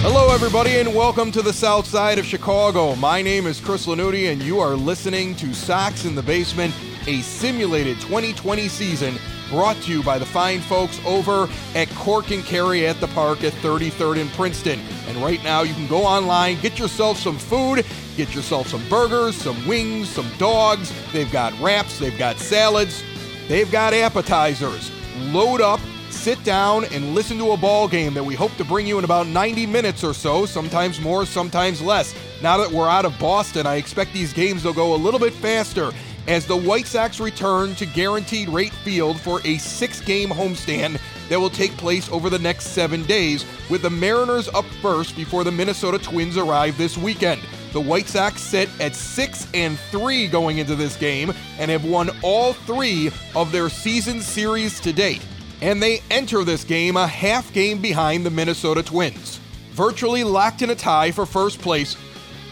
Hello, everybody, and welcome to the south side of Chicago. My name is Chris Lanuti, and you are listening to Sox in the Basement, a simulated 2020 season brought to you by the fine folks over at Cork and Kerry at the park at 33rd and Princeton. And right now, you can go online, get yourself some food, get yourself some burgers, some wings, some dogs. They've got wraps, they've got salads, they've got appetizers. Load up sit down and listen to a ball game that we hope to bring you in about 90 minutes or so, sometimes more, sometimes less. Now that we're out of Boston, I expect these games will go a little bit faster as the White Sox return to Guaranteed Rate Field for a six game homestand that will take place over the next seven days, with the Mariners up first before the Minnesota Twins arrive this weekend. The White Sox sit at 6 and 3 going into this game and have won all three of their season series to date and they enter this game a half game behind the Minnesota Twins, virtually locked in a tie for first place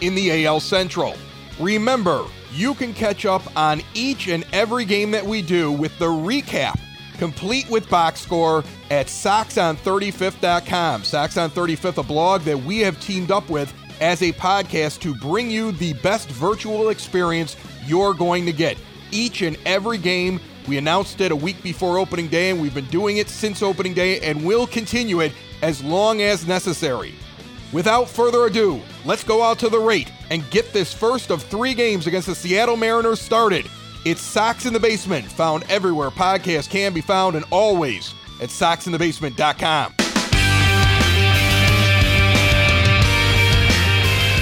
in the AL Central. Remember, you can catch up on each and every game that we do with the recap, complete with box score at SoxOn35th.com. Sox on 35th, a blog that we have teamed up with as a podcast to bring you the best virtual experience you're going to get. Each and every game we announced it a week before opening day, and we've been doing it since opening day and will continue it as long as necessary. Without further ado, let's go out to the rate and get this first of three games against the Seattle Mariners started. It's Sox in the Basement, found everywhere podcasts can be found and always at soxinthebasement.com.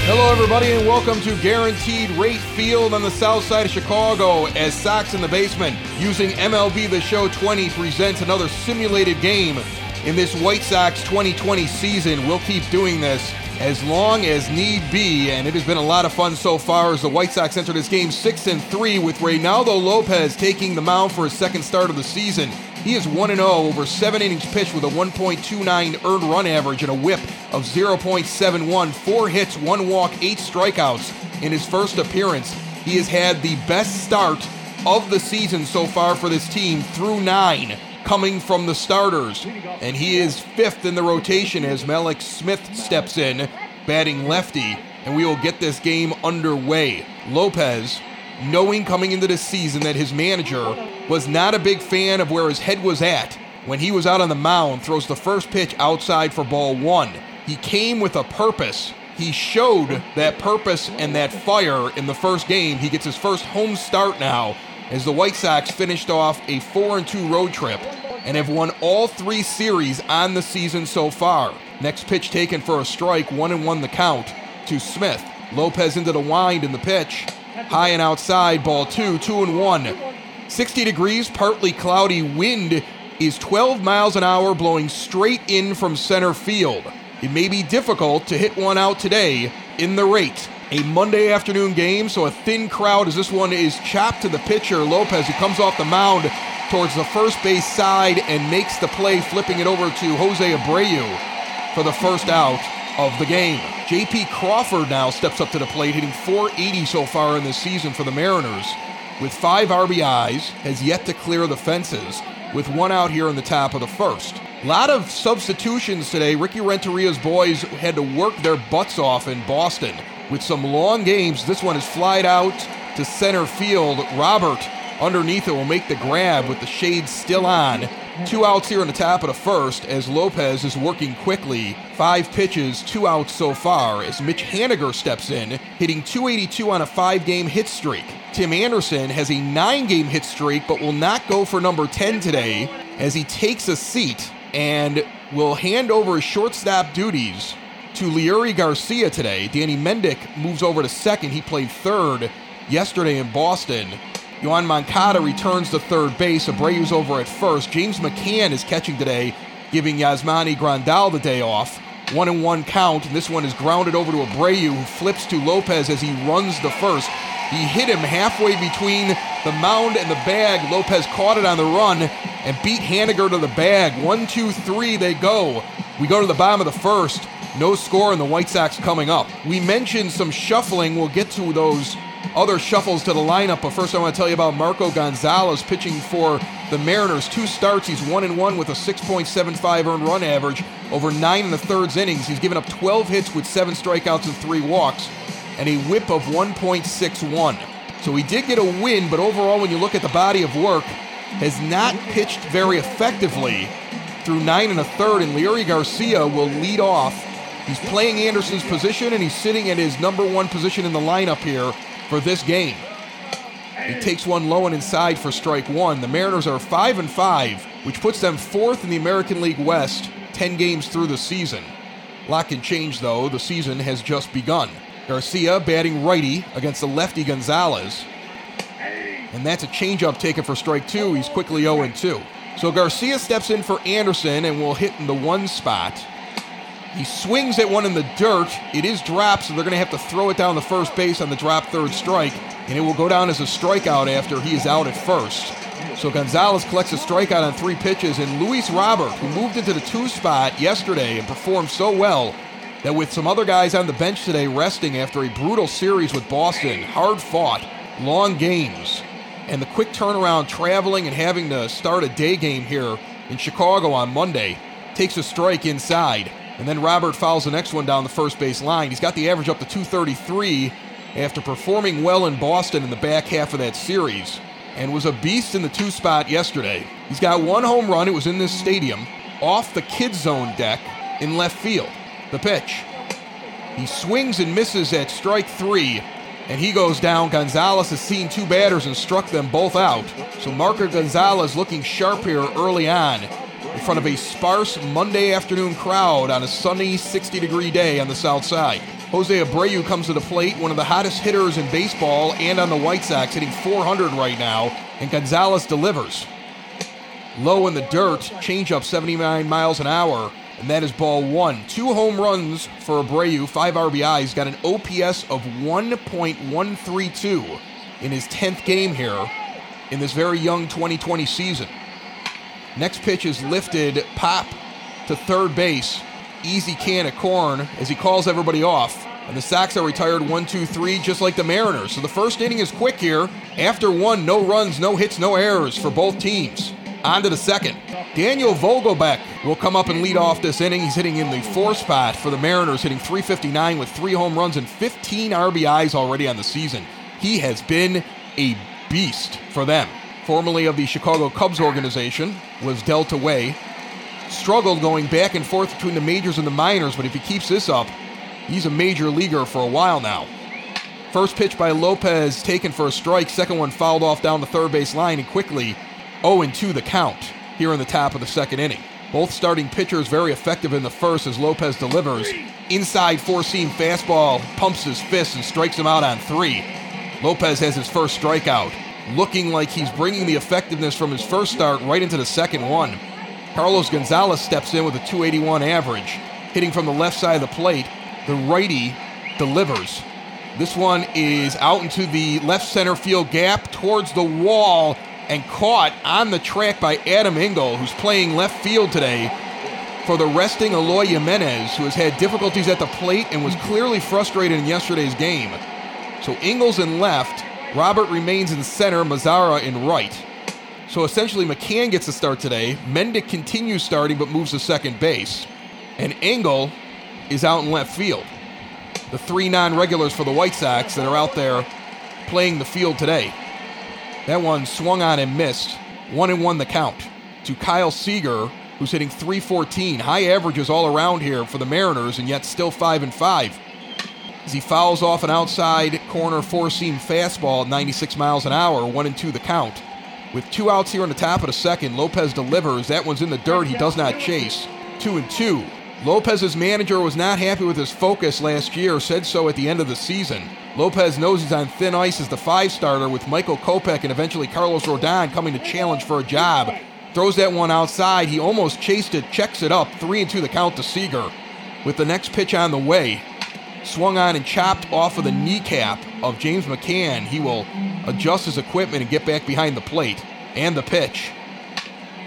Hello, everybody, and welcome to Guaranteed Rate Field on the south side of Chicago as Sox in the Basement using MLB The Show 20 presents another simulated game in this White Sox 2020 season. We'll keep doing this as long as need be, and it has been a lot of fun so far as the White Sox enter this game 6 and 3 with Reynaldo Lopez taking the mound for his second start of the season. He is 1 0 over seven innings pitched with a 1.29 earned run average and a whip of 0.71, four hits, one walk, eight strikeouts in his first appearance. He has had the best start of the season so far for this team through nine coming from the starters. And he is fifth in the rotation as Mallex Smith steps in, batting lefty, and we will get this game underway. Lopez knowing coming into this season that his manager was not a big fan of where his head was at when he was out on the mound, throws the first pitch outside for ball one. He came with a purpose. He showed that purpose and that fire in the first game. He gets his first home start now as the White Sox finished off a four-and-two road trip and have won all three series on the season so far. Next pitch taken for a strike, 1 and 1 the count to Smith. Lopez into the wind in the pitch. High and outside, ball two, two and one. 60 degrees, partly cloudy. Wind is 12 miles an hour, blowing straight in from center field. It may be difficult to hit one out today in the rate. A Monday afternoon game, so a thin crowd as this one is chopped to the pitcher, Lopez, who comes off the mound towards the first base side and makes the play, flipping it over to Jose Abreu for the first out of the game. J.P. Crawford now steps up to the plate, hitting 480 so far in this season for the Mariners. With five RBIs, has yet to clear the fences, with one out here in the top of the first. A lot of substitutions today. Ricky Renteria's boys had to work their butts off in Boston with some long games. This one is flied out to center field. Robert underneath it will make the grab with the shades still on Two outs here in the top of the first as Lopez is working quickly. Five pitches, two outs so far as Mitch Haniger steps in, hitting 282 on a five game hit streak. Tim Anderson has a nine game hit streak but will not go for number 10 today as he takes a seat and will hand over his shortstop duties to Leury Garcia today. Danny Mendick moves over to second. He played third yesterday in Boston. Yoan Moncada returns to third base. Abreu's over at first. James McCann is catching today, giving Yasmani Grandal the day off. One and one count, and this one is grounded over to Abreu, who flips to Lopez as he runs the first. He hit him halfway between the mound and the bag. Lopez caught it on the run and beat Haniger to the bag. One, two, three, they go. We go to the bottom of the first. No score, and the White Sox coming up. We mentioned some shuffling. We'll get to those other shuffles to the lineup, but first I want to tell you about Marco Gonzalez pitching for the Mariners. Two starts, he's one and one with a 6.75 earned run average over nine and a thirds innings. He's given up 12 hits with seven strikeouts and three walks, and a whip of 1.61. So he did get a win, but overall, when you look at the body of work, has not pitched very effectively through nine and a third, and Leury Garcia will lead off. He's playing Anderson's position, and he's sitting at his number one position in the lineup here for this game. He takes one low and inside for strike one. The Mariners are 5 and 5, which puts them fourth in the American League West 10 games through the season. Lot can change, though. The season has just begun. Garcia batting righty against the lefty Gonzalez. And that's a changeup taken for strike two. He's quickly 0 2. So Garcia steps in for Anderson and will hit in the one spot. He swings at one in the dirt. It is dropped, so they're going to have to throw it down the first base on the drop third strike, and it will go down as a strikeout after he is out at first. So Gonzalez collects a strikeout on three pitches, and Luis Robert, who moved into the two spot yesterday and performed so well that with some other guys on the bench today resting after a brutal series with Boston, hard fought, long games, and the quick turnaround traveling and having to start a day game here in Chicago on Monday, takes a strike inside. And then Robert fouls the next one down the first base line. He's got the average up to 233 after performing well in Boston in the back half of that series and was a beast in the two spot yesterday. He's got one home run, it was in this stadium, off the kid zone deck in left field. The pitch. He swings and misses at strike three, and he goes down. Gonzalez has seen two batters and struck them both out. So Marco Gonzalez looking sharp here early on in front of a sparse Monday afternoon crowd on a sunny 60 degree day on the south side. Jose Abreu comes to the plate, one of the hottest hitters in baseball and on the White Sox, hitting 400 right now, and Gonzalez delivers. Low in the dirt, changeup 79 miles an hour, and that is ball one. Two home runs for Abreu, five RBIs, got an OPS of 1.132 in his 10th game here in this very young 2020 season. Next pitch is lifted, pop to third base. Easy can of corn as he calls everybody off. And the Sox are retired 1 2 3, just like the Mariners. So the first inning is quick here. After one, no runs, no hits, no errors for both teams. On to the second. Daniel Vogelbach will come up and lead off this inning. He's hitting in the four spot for the Mariners, hitting 359 with three home runs and 15 RBIs already on the season. He has been a beast for them formerly of the Chicago Cubs organization, was dealt away. Struggled going back and forth between the majors and the minors, but if he keeps this up, he's a major leaguer for a while now. First pitch by Lopez taken for a strike, second one fouled off down the third base line, and quickly 0 2 the count here in the top of the second inning. Both starting pitchers very effective in the first as Lopez delivers. Inside four seam fastball, pumps his fist and strikes him out on three. Lopez has his first strikeout looking like he's bringing the effectiveness from his first start right into the second one. Carlos Gonzalez steps in with a 281 average, hitting from the left side of the plate. The righty delivers. This one is out into the left center field gap towards the wall and caught on the track by Adam Engel, who's playing left field today for the resting Eloy Jimenez, who has had difficulties at the plate and was clearly frustrated in yesterday's game. So Engel's in left, Robert remains in center, Mazara in right. So essentially, McCann gets a start today. Mendick continues starting but moves to second base. And Engel is out in left field. The three non regulars for the White Sox that are out there playing the field today. That one swung on and missed. One and one the count to Kyle Seager, who's hitting 314. High averages all around here for the Mariners, and yet still 5 and 5 as he fouls off an outside corner four seam fastball at 96 miles an hour, one and two the count. With two outs here on the top of the second, Lopez delivers. That one's in the dirt. He does not chase. Two and two. Lopez's manager was not happy with his focus last year, said so at the end of the season. Lopez knows he's on thin ice as the five starter with Michael Kopech and eventually Carlos Rodon coming to challenge for a job. Throws that one outside. He almost chased it, checks it up. Three and two the count to Seager. with the next pitch on the way. Swung on and chopped off of the kneecap of James McCann. He will adjust his equipment and get back behind the plate and the pitch.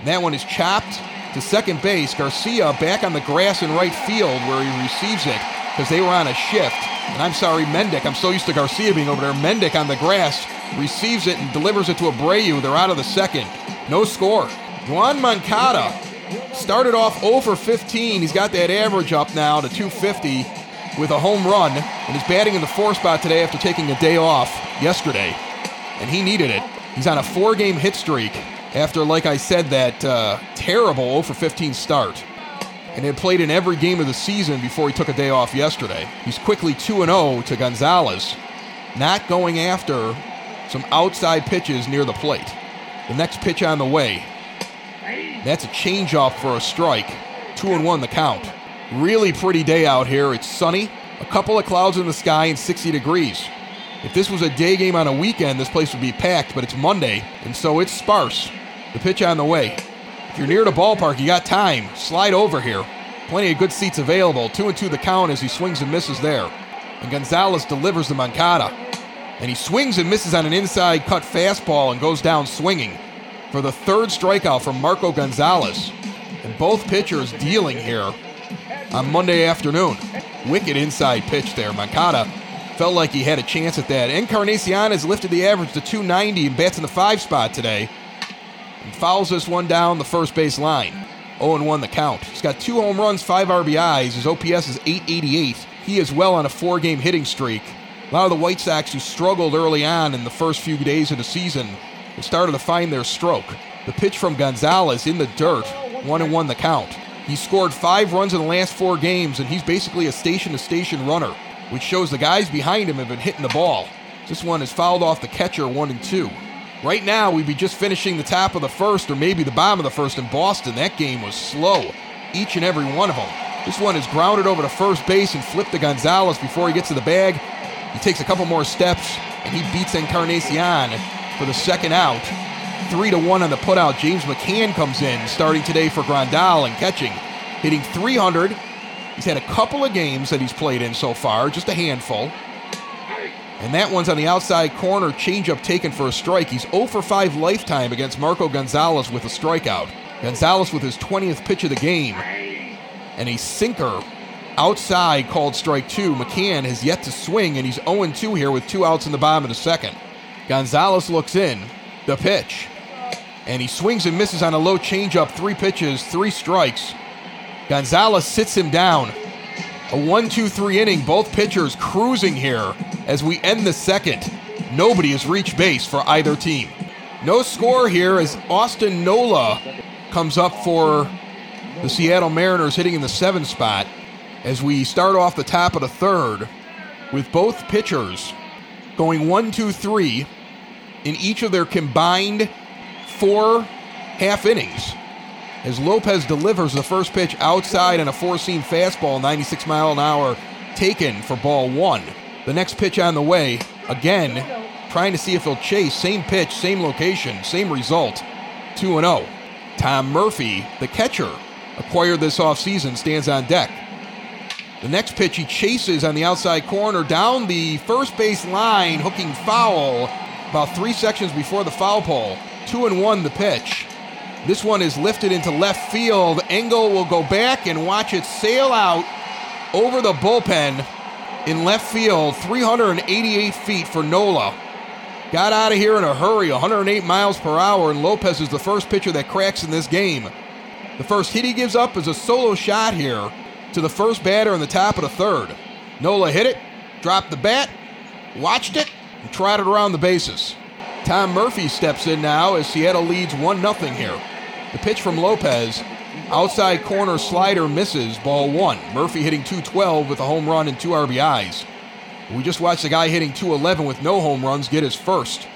That one is chopped to second base. Garcia back on the grass in right field where he receives it because they were on a shift. And I'm sorry, Mendick. I'm so used to Garcia being over there. Mendick on the grass receives it and delivers it to Abreu. They're out of the second. No score. Yoan Moncada started off oh over 15. He's got that average up now to 250 with a home run and is batting in the four spot today after taking a day off yesterday. And he needed it. He's on a four game hit streak after, like I said, that uh, terrible 0 for 15 start. And had played in every game of the season before he took a day off yesterday. He's quickly 2 0 to Gonzalez, not going after some outside pitches near the plate. The next pitch on the way. That's a changeup for a strike. 2 and 1 the count. Really pretty day out here. It's sunny, a couple of clouds in the sky, and 60 degrees. If this was a day game on a weekend, this place would be packed, but it's Monday, and so it's sparse. The pitch on the way. If you're near the ballpark, you got time. Slide over here. Plenty of good seats available. Two and two the count as he swings and misses there. And Gonzalez delivers the Moncada. And he swings and misses on an inside cut fastball and goes down swinging for the third strikeout from Marco Gonzalez. And both pitchers dealing here on Monday afternoon. Wicked inside pitch there. Moncada Felt like he had a chance at that. Encarnacion has lifted the average to 290 and bats in the five spot today. And fouls this one down the first base line. 0 1 the count. He's got two home runs, five RBIs. His OPS is 888. He is well on a four game hitting streak. A lot of the White Sox who struggled early on in the first few days of the season have started to find their stroke. The pitch from Gonzalez in the dirt, 1 and 1 the count. He scored five runs in the last four games, and he's basically a station to station runner which shows the guys behind him have been hitting the ball. This one is fouled off the catcher, one and two. Right now, we'd be just finishing the top of the first or maybe the bottom of the first in Boston. That game was slow, each and every one of them. This one is grounded over to first base and flipped to Gonzalez before he gets to the bag. He takes a couple more steps and he beats Encarnacion for the second out. Three to one on the putout. James McCann comes in, starting today for Grandal and catching, hitting 300 He's had a couple of games that he's played in so far, just a handful. And that one's on the outside corner, changeup taken for a strike. He's 0 for 5 lifetime against Marco Gonzalez with a strikeout. Gonzalez with his 20th pitch of the game. And a sinker outside called strike two. McCann has yet to swing, and he's 0 2 here with two outs in the bottom of the second. Gonzalez looks in. The pitch. And he swings and misses on a low changeup. Three pitches, three strikes. Gonzalez sits him down. A 1 2 3 inning, both pitchers cruising here as we end the second. Nobody has reached base for either team. No score here as Austin Nola comes up for the Seattle Mariners hitting in the seven spot as we start off the top of the third with both pitchers going one, two, three in each of their combined four half innings as Lopez delivers the first pitch outside and a four seam fastball, 96 mile an hour, taken for ball one. The next pitch on the way, again, trying to see if he'll chase. Same pitch, same location, same result. 2 0. Tom Murphy, the catcher, acquired this offseason, stands on deck. The next pitch he chases on the outside corner down the first base line, hooking foul about three sections before the foul pole. Two and one the pitch. This one is lifted into left field. Engel will go back and watch it sail out over the bullpen in left field, 388 feet for Nola. Got out of here in a hurry, 108 miles per hour, and Lopez is the first pitcher that cracks in this game. The first hit he gives up is a solo shot here to the first batter in the top of the third. Nola hit it, dropped the bat, watched it, and trotted around the bases. Tom Murphy steps in now as Seattle leads 1 0 here. The pitch from Lopez, outside corner slider misses, ball one. Murphy hitting 212 with a home run and two RBIs. We just watched the guy hitting 211 with no home runs get his first.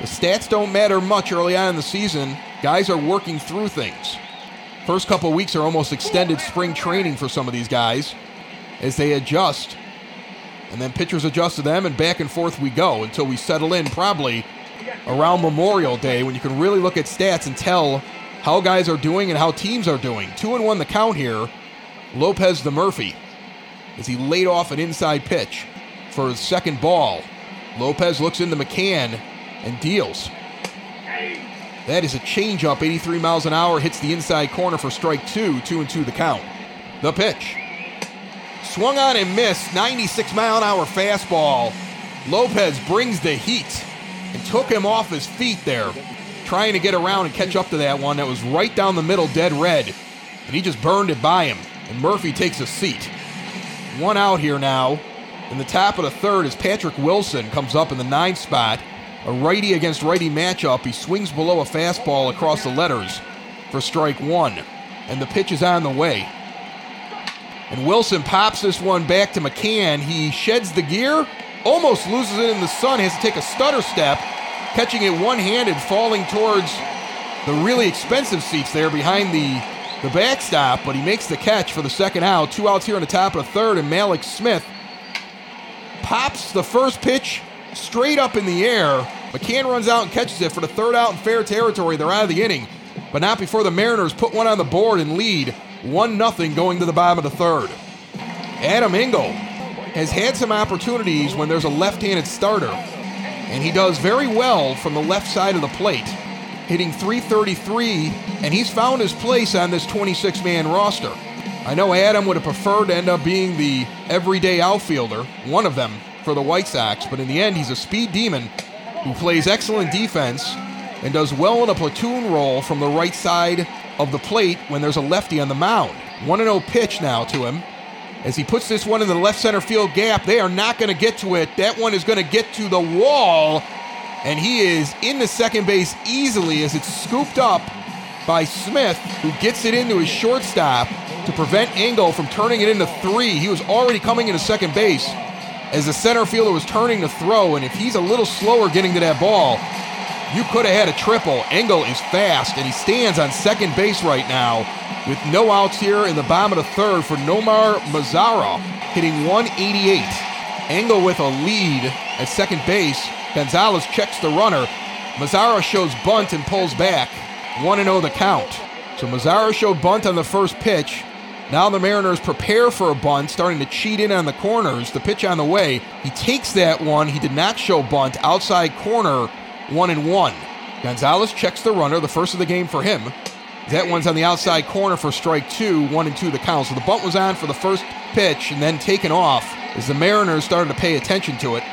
The stats don't matter much early on in the season. Guys are working through things. First couple weeks are almost extended spring training for some of these guys as they adjust. And then pitchers adjust to them, and back and forth we go until we settle in probably around Memorial Day when you can really look at stats and tell how guys are doing and how teams are doing. Two and one the count here. Lopez the Murphy. as he laid off an inside pitch for his second ball. Lopez looks into McCann and deals. That is a changeup, 83 miles an hour, hits the inside corner for strike two, two and two the count. The pitch. Swung on and missed, 96 mile an hour fastball. Lopez brings the heat and took him off his feet there, trying to get around and catch up to that one that was right down the middle, dead red. And he just burned it by him. And Murphy takes a seat. One out here now. In the top of the third as Patrick Wilson comes up in the ninth spot. A righty against righty matchup. He swings below a fastball across the letters for strike one. And the pitch is on the way. And Wilson pops this one back to McCann. He sheds the gear, almost loses it in the sun, has to take a stutter step, catching it one handed, falling towards the really expensive seats there behind the, the backstop, but he makes the catch for the second out. Two outs here in the top of the third, and Mallex Smith pops the first pitch straight up in the air. McCann runs out and catches it for the third out in fair territory. They're out of the inning, but not before the Mariners put one on the board and lead 1 0 going to the bottom of the third. Adam Engel has had some opportunities when there's a left handed starter, and he does very well from the left side of the plate, hitting 333, and he's found his place on this 26 man roster. I know Adam would have preferred to end up being the everyday outfielder, one of them for the White Sox, but in the end, he's a speed demon who plays excellent defense and does well in a platoon role from the right side of the plate when there's a lefty on the mound. 1 0 pitch now to him. As he puts this one in the left center field gap, they are not going to get to it. That one is going to get to the wall, and he is in the second base easily as it's scooped up by Smith, who gets it into his shortstop to prevent Engel from turning it into three. He was already coming into second base as the center fielder was turning to throw, and if he's a little slower getting to that ball, you could have had a triple. Engel is fast, and he stands on second base right now with no outs here in the bottom of the third for Nomar Mazara, hitting 188. Engel with a lead at second base. Gonzalez checks the runner. Mazara shows bunt and pulls back. 1 0 the count. So Mazara showed bunt on the first pitch. Now the Mariners prepare for a bunt, starting to cheat in on the corners. The pitch on the way. He takes that one. He did not show bunt. Outside corner one and one. Gonzalez checks the runner, the first of the game for him. That one's on the outside corner for strike two, one and two the count. So the bunt was on for the first pitch and then taken off as the Mariners started to pay attention to it.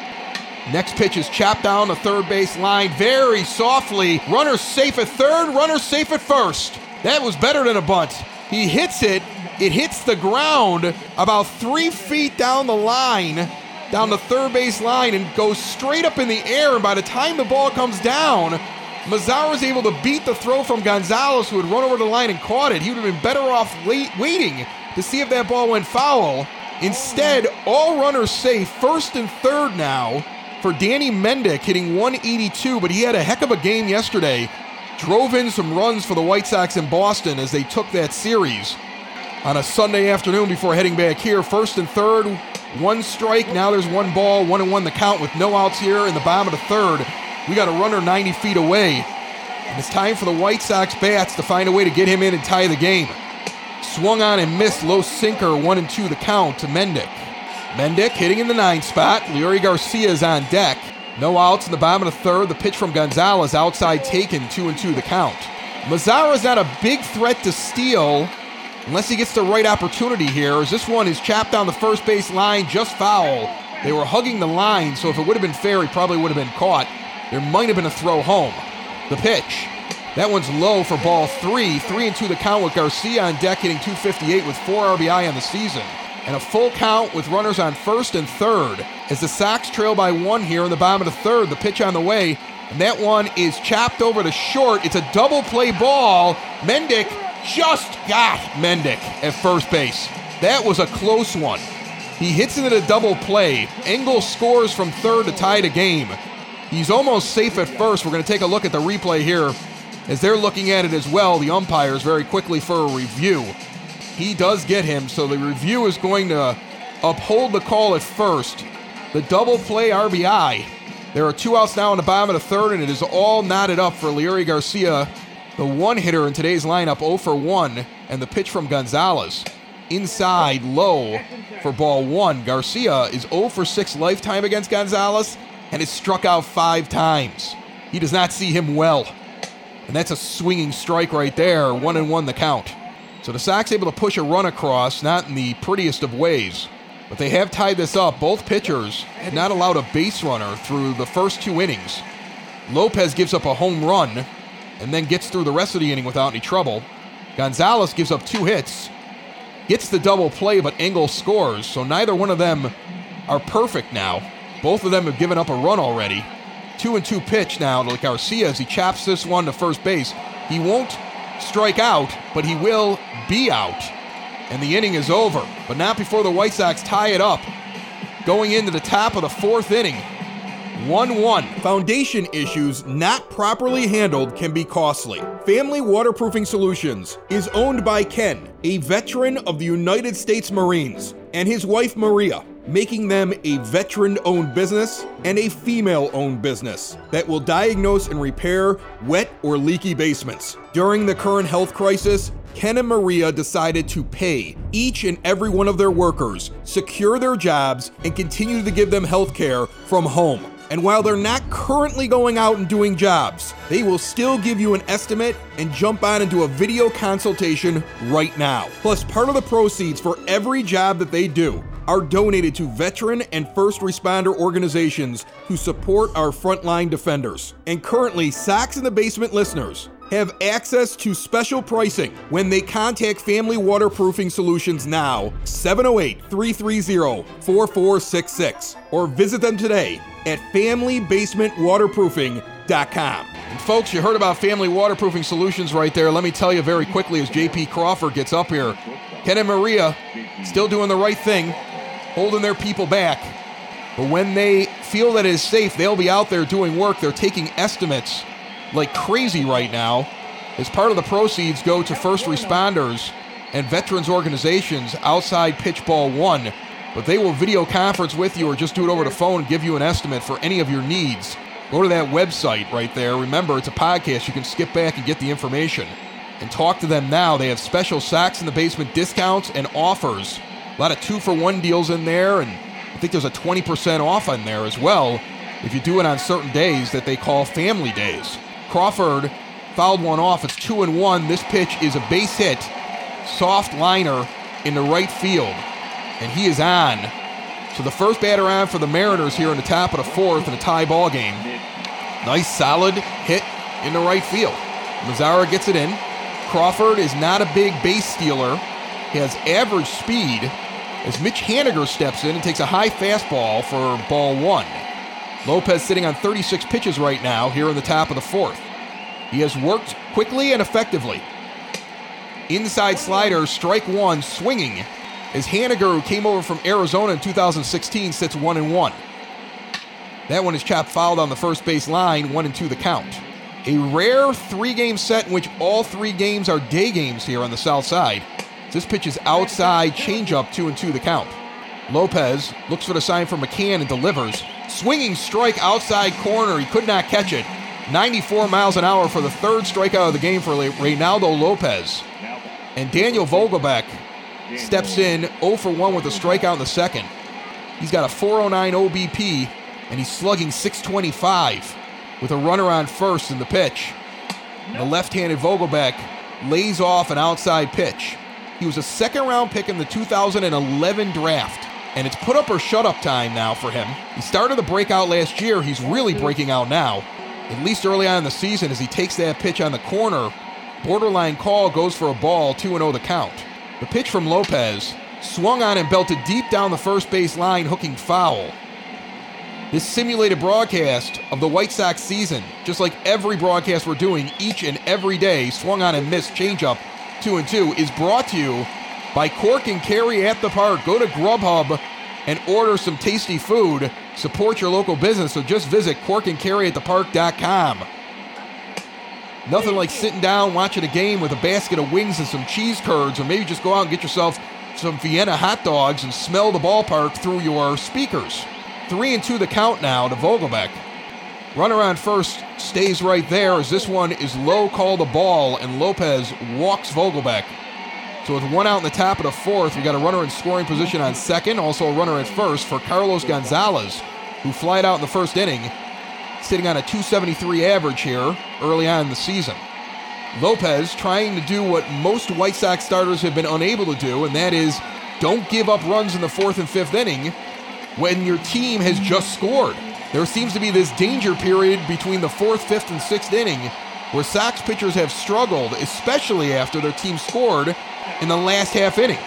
Next pitch is chopped down the third base line very softly. Runner safe at third, runner safe at first. That was better than a bunt. He hits it, it hits the ground about three feet down the line down the third base line and goes straight up in the air. And by the time the ball comes down, Mazara is able to beat the throw from Gonzalez, who had run over the line and caught it. He would have been better off late, waiting to see if that ball went foul. Instead, all runners safe, first and third now for Danny Mendick, hitting 182, but he had a heck of a game yesterday. Drove in some runs for the White Sox in Boston as they took that series on a Sunday afternoon before heading back here. First and third, one strike. Now there's one ball, one and one the count with no outs here in the bottom of the third. We got a runner 90 feet away. And it's time for the White Sox bats to find a way to get him in and tie the game. Swung on and missed low sinker, one and two the count to Mendick. Mendick hitting in the nine spot. Leury Garcia is on deck. No outs in the bottom of the third. The pitch from Gonzalez outside taken, two and two the count. Mazara's not a big threat to steal, unless he gets the right opportunity here, as this one is chapped down the first base line, just foul. They were hugging the line, so if it would have been fair, he probably would have been caught. There might have been a throw home. The pitch. That one's low for ball three. Three and two the count with Garcia on deck hitting 258 with four RBI on the season. And a full count with runners on first and third. As the Sox trail by one here in the bottom of the third, the pitch on the way. And that one is chopped over to short. It's a double play ball. Mendick just got Mendick at first base. That was a close one. He hits it a double play. Engel scores from third to tie the game. He's almost safe at first. We're going to take a look at the replay here as they're looking at it as well. The umpires very quickly for a review. He does get him, so the review is going to uphold the call at first. The double play RBI. There are two outs now in the bottom of the third, and it is all knotted up for Leury Garcia the one hitter in today's lineup 0 for 1, and the pitch from Gonzalez. inside low for ball one. Garcia is 0 for 6 lifetime against Gonzalez and is struck out five times. He does not see him well. And that's a swinging strike right there, one and one the count. So the Sox able to push a run across, not in the prettiest of ways. But they have tied this up. Both pitchers had not allowed a base runner through the first two innings. Lopez gives up a home run and then gets through the rest of the inning without any trouble. Gonzalez gives up two hits, gets the double play, but Engel scores. So neither one of them are perfect now. Both of them have given up a run already. Two and two pitch now to Garcia as he chaps this one to first base. He won't strike out, but he will be out. And the inning is over, but not before the White Sox tie it up. Going into the top of the fourth inning, 1 1. Foundation issues not properly handled can be costly. Family Waterproofing Solutions is owned by Ken, a veteran of the United States Marines, and his wife Maria, making them a veteran owned business and a female owned business that will diagnose and repair wet or leaky basements. During the current health crisis, Ken and Maria decided to pay each and every one of their workers, secure their jobs, and continue to give them health care from home. And while they're not currently going out and doing jobs, they will still give you an estimate and jump on into a video consultation right now. Plus, part of the proceeds for every job that they do are donated to veteran and first responder organizations who support our frontline defenders. And currently, Sox in the Basement listeners have access to special pricing when they contact Family Waterproofing Solutions now, 708 330 4466, or visit them today at FamilyBasementWaterproofing.com. And folks, you heard about Family Waterproofing Solutions right there. Let me tell you very quickly as JP Crawford gets up here Ken and Maria still doing the right thing, holding their people back. But when they feel that it is safe, they'll be out there doing work. They're taking estimates like crazy right now. As part of the proceeds go to first responders and veterans organizations outside pitch ball one but they will video conference with you or just do it over the phone and give you an estimate for any of your needs. Go to that website right there. Remember, it's a podcast. You can skip back and get the information. And talk to them now. They have special Sox in the Basement discounts and offers. A lot of two for one deals in there, and I think there's a 20% off on there as well if you do it on certain days that they call family days. Crawford fouled one off. It's two and one. This pitch is a base hit, soft liner in the right field and he is on. So the first batter on for the Mariners here in the top of the fourth in a tie ball game. Nice solid hit in the right field. Mazara gets it in. Crawford is not a big base stealer. He has average speed as Mitch Haniger steps in and takes a high fastball for ball one. Lopez sitting on 36 pitches right now here in the top of the fourth. He has worked quickly and effectively. Inside slider, strike one, swinging as Haniger, who came over from Arizona in 2016, sits one and one. That one is chopped fouled on the first base line, one and two the count. A rare three game set in which all three games are day games here on the south side. This pitch is outside, changeup, two and two the count. Lopez looks for the sign from McCann and delivers. Swinging strike outside corner, he could not catch it. 94 miles an hour for the third strikeout of the game for Reynaldo Lopez. And Daniel Vogelbach steps in 0 for 1 with a strikeout in the second. He's got a 409 OBP, and he's slugging 625 with a runner on first in the pitch. The left handed Vogelbach lays off an outside pitch. He was a second round pick in the 2011 draft, and it's put up or shut up time now for him. He started the breakout last year. He's really mm-hmm. breaking out now, at least early on in the season as he takes that pitch on the corner. Borderline call goes for a ball, 2 0 the count. The pitch from Lopez swung on and belted deep down the first base line, hooking foul. This simulated broadcast of the White Sox season, just like every broadcast we're doing each and every day, swung on and missed changeup two and two, is brought to you by Cork and Kerry at the Park. Go to Grubhub and order some tasty food. Support your local business. So just visit corkandkerryatthepark.com. Nothing like sitting down watching a game with a basket of wings and some cheese curds, or maybe just go out and get yourself some Vienna hot dogs and smell the ballpark through your speakers. Three and two the count now to Vogelbach. Runner on first stays right there as this one is low called a ball and Lopez walks Vogelbach. So with one out in the top of the fourth, we got a runner in scoring position on second, also a runner at first for Carlos Gonzalez, who flied out in the first inning, sitting on a 273 average here early on in the season. Lopez trying to do what most White Sox starters have been unable to do, and that is don't give up runs in the fourth and fifth inning when your team has just scored. There seems to be this danger period between the fourth, fifth, and sixth inning where Sox pitchers have struggled, especially after their team scored in the last half inning.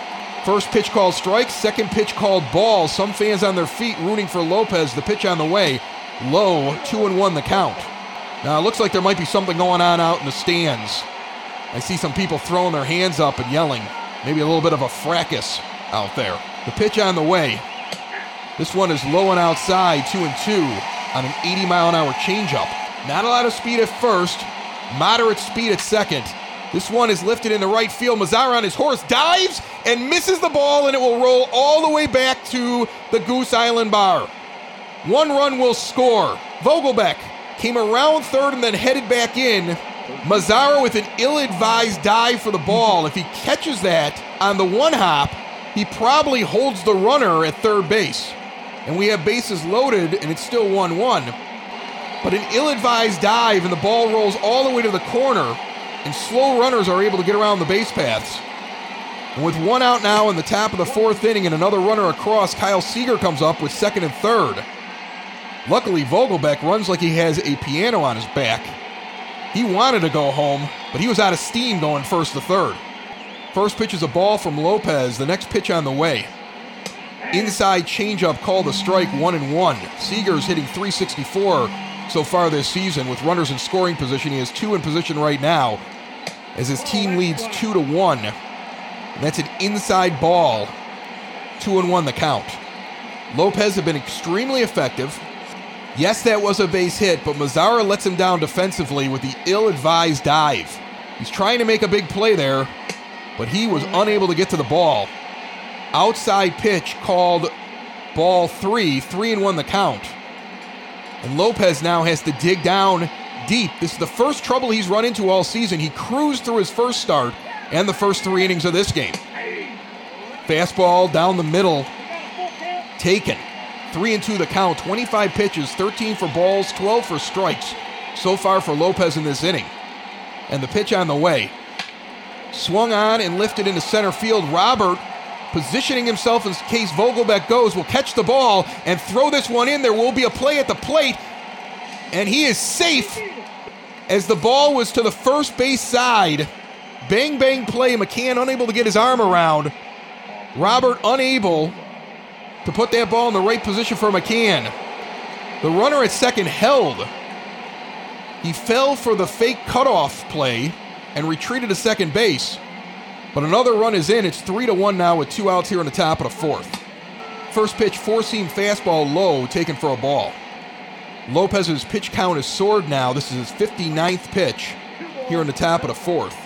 First pitch called strike, second pitch called ball. Some fans on their feet rooting for Lopez. The pitch on the way, low, two and one the count. Now it looks like there might be something going on out in the stands. I see some people throwing their hands up and yelling. Maybe a little bit of a fracas out there. The pitch on the way. This one is low and outside, two and two on an 80 mile an hour changeup. Not a lot of speed at first, moderate speed at second. This one is lifted in the right field. Mazara on his horse dives and misses the ball, and it will roll all the way back to the Goose Island bar. One run will score. Vogelbach came around third and then headed back in. Mazara with an ill advised dive for the ball. If he catches that on the one hop, he probably holds the runner at third base. And we have bases loaded, and it's still 1 1. But an ill advised dive, and the ball rolls all the way to the corner, and slow runners are able to get around the base paths. And with one out now in the top of the fourth inning and another runner across, Kyle Seager comes up with second and third. Luckily, Vogelbach runs like he has a piano on his back. He wanted to go home, but he was out of steam going first to third. First pitch is a ball from Lopez, the next pitch on the way. Inside changeup called a strike, one and one. Seager's hitting 364 so far this season with runners in scoring position. He has two in position right now as his team leads two to one. And that's an inside ball, two and one the count. Lopez have been extremely effective. Yes, that was a base hit, but Mazara lets him down defensively with the ill advised dive. He's trying to make a big play there, but he was unable to get to the ball. Outside pitch called ball three, three and one the count. And Lopez now has to dig down deep. This is the first trouble he's run into all season. He cruised through his first start and the first three innings of this game. Fastball down the middle, taken. Three and two the count, 25 pitches, 13 for balls, 12 for strikes so far for Lopez in this inning. And the pitch on the way. Swung on and lifted into center field. Robert positioning himself in case Vogelbach goes, will catch the ball and throw this one in. There will be a play at the plate, and he is safe as the ball was to the first base side. Bang, bang play. McCann unable to get his arm around. Robert unable to put that ball in the right position for McCann. The runner at second held. He fell for the fake cutoff play and retreated to second base. But another run is in. It's three to one now with two outs here in the top of the fourth. First pitch, four seam fastball low, taken for a ball. Lopez's pitch count is soared now. This is his 59th pitch here in the top of the fourth.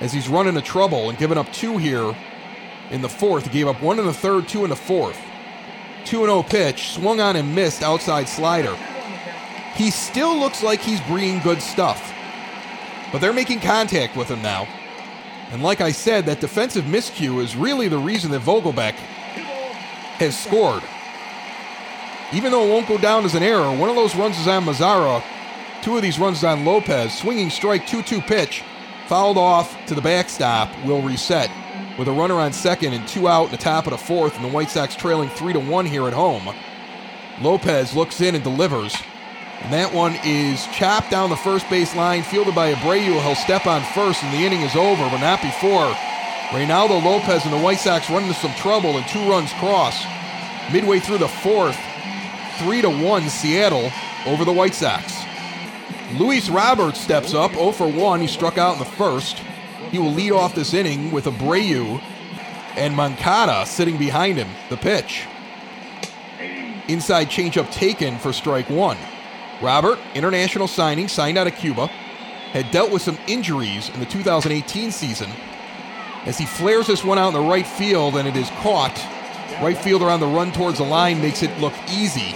As he's run into trouble and given up two here in the fourth. He gave up one in the third, two in the fourth. 2 0 pitch, swung on and missed outside slider. He still looks like he's bringing good stuff. But they're making contact with him now. And like I said, that defensive miscue is really the reason that Vogelbach has scored. Even though it won't go down as an error, one of those runs is on Mazara, two of these runs on Lopez. Swinging strike 2 2 pitch, fouled off to the backstop, will reset with a runner on second and two out in the top of the fourth, and the White Sox trailing 3 to 1 here at home. Lopez looks in and delivers. And that one is chopped down the first base line, fielded by Abreu. He'll step on first, and the inning is over, but not before. Reynaldo Lopez and the White Sox run into some trouble, and two runs cross. Midway through the fourth, 3 to 1 Seattle over the White Sox. Luis Roberts steps up 0 for 1. He struck out in the first. He will lead off this inning with Abreu and Moncada sitting behind him. The pitch. Inside changeup taken for strike one. Robert, international signing, signed out of Cuba, had dealt with some injuries in the 2018 season. As he flares this one out in the right field and it is caught, right fielder on the run towards the line makes it look easy.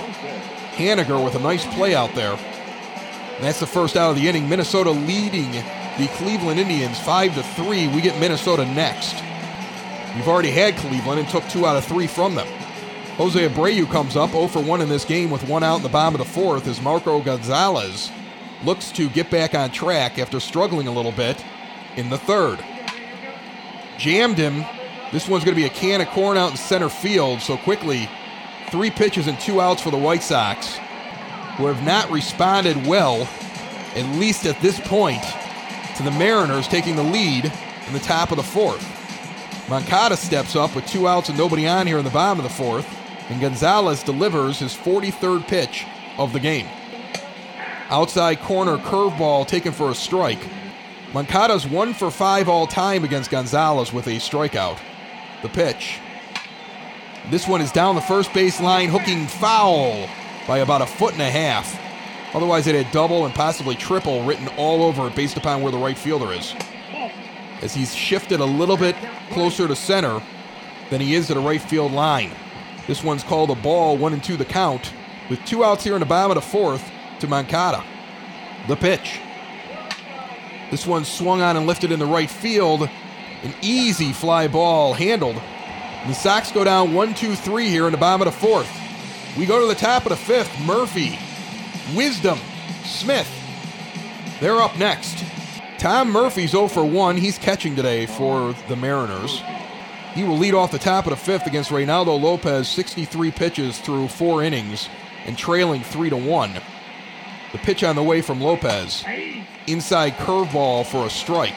Haniger with a nice play out there. And that's the first out of the inning. Minnesota leading the Cleveland Indians 5 to 3. We get Minnesota next. We've already had Cleveland and took two out of three from them. Jose Abreu comes up 0 for 1 in this game with one out in the bottom of the fourth as Marco Gonzalez looks to get back on track after struggling a little bit in the third. Jammed him. This one's going to be a can of corn out in center field, so quickly, three pitches and two outs for the White Sox, who have not responded well, at least at this point, to the Mariners taking the lead in the top of the fourth. Moncada steps up with two outs and nobody on here in the bottom of the fourth, and Gonzalez delivers his 43rd pitch of the game. Outside corner curveball taken for a strike. Moncada's one for five all time against Gonzalez with a strikeout. The pitch. This one is down the first base line, hooking foul by about a foot and a half. Otherwise, it had double and possibly triple written all over it based upon where the right fielder is. As he's shifted a little bit closer to center than he is to the right field line. This one's called a ball, one and two the count, with two outs here in the bottom of the fourth to Moncada. The pitch. This one swung on and lifted in the right field. An easy fly ball handled. The Sox go down one, two, three here in the bottom of the fourth. We go to the top of the fifth. Murphy, Wisdom, Smith. They're up next. Tom Murphy's 0 for 1. He's catching today for the Mariners. He will lead off the top of the fifth against Reynaldo Lopez, 63 pitches through four innings and trailing 3 to 1. The pitch on the way from Lopez. Inside curveball for a strike.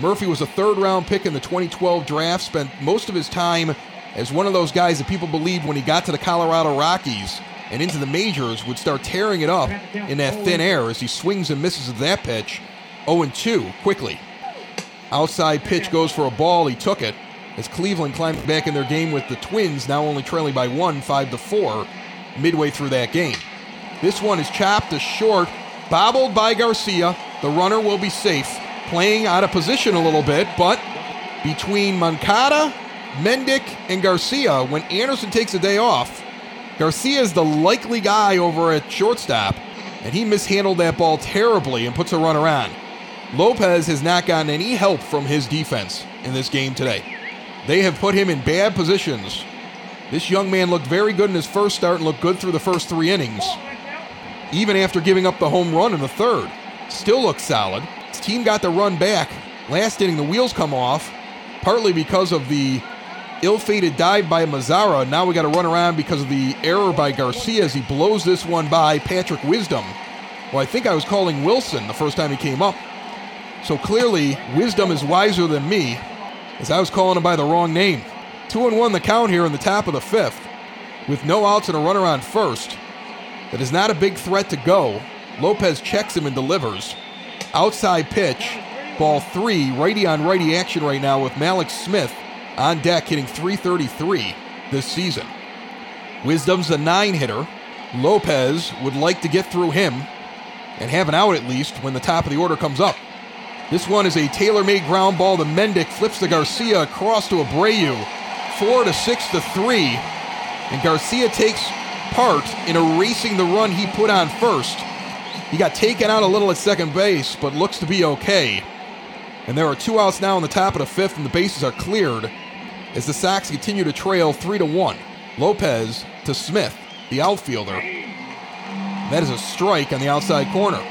Murphy was a third round pick in the 2012 draft, spent most of his time as one of those guys that people believed when he got to the Colorado Rockies and into the majors would start tearing it up in that thin air as he swings and misses at that pitch. 0 2 quickly. Outside pitch goes for a ball. He took it as Cleveland climbed back in their game with the Twins now only trailing by one, 5 to 4, midway through that game. This one is chopped to short, bobbled by Garcia. The runner will be safe, playing out of position a little bit, but between Moncada, Mendick, and Garcia, when Anderson takes a day off, Garcia is the likely guy over at shortstop, and he mishandled that ball terribly and puts a runner on. Lopez has not gotten any help from his defense in this game today. They have put him in bad positions. This young man looked very good in his first start and looked good through the first three innings even after giving up the home run in the third. Still looks solid. Team got the run back. Last inning, the wheels come off, partly because of the ill-fated dive by Mazara. Now we got to run around because of the error by Garcia as he blows this one by Patrick Wisdom. Well, I think I was calling Wilson the first time he came up. So clearly, Wisdom is wiser than me, as I was calling him by the wrong name. Two and one the count here in the top of the fifth, with no outs and a runner on first that is not a big threat to go. Lopez checks him and delivers. Outside pitch, ball three, righty on righty action right now with Mallex Smith on deck hitting 333 this season. Wisdom's a nine hitter. Lopez would like to get through him and have an out at least when the top of the order comes up. This one is a tailor-made ground ball to Mendick, flips to Garcia across to Abreu, four to six to three, and Garcia takes part in erasing the run he put on first. He got taken out a little at second base, but looks to be okay. And there are two outs now in the top of the fifth, and the bases are cleared as the Sox continue to trail three to one. Lopez to Smith, the outfielder. That is a strike on the outside corner.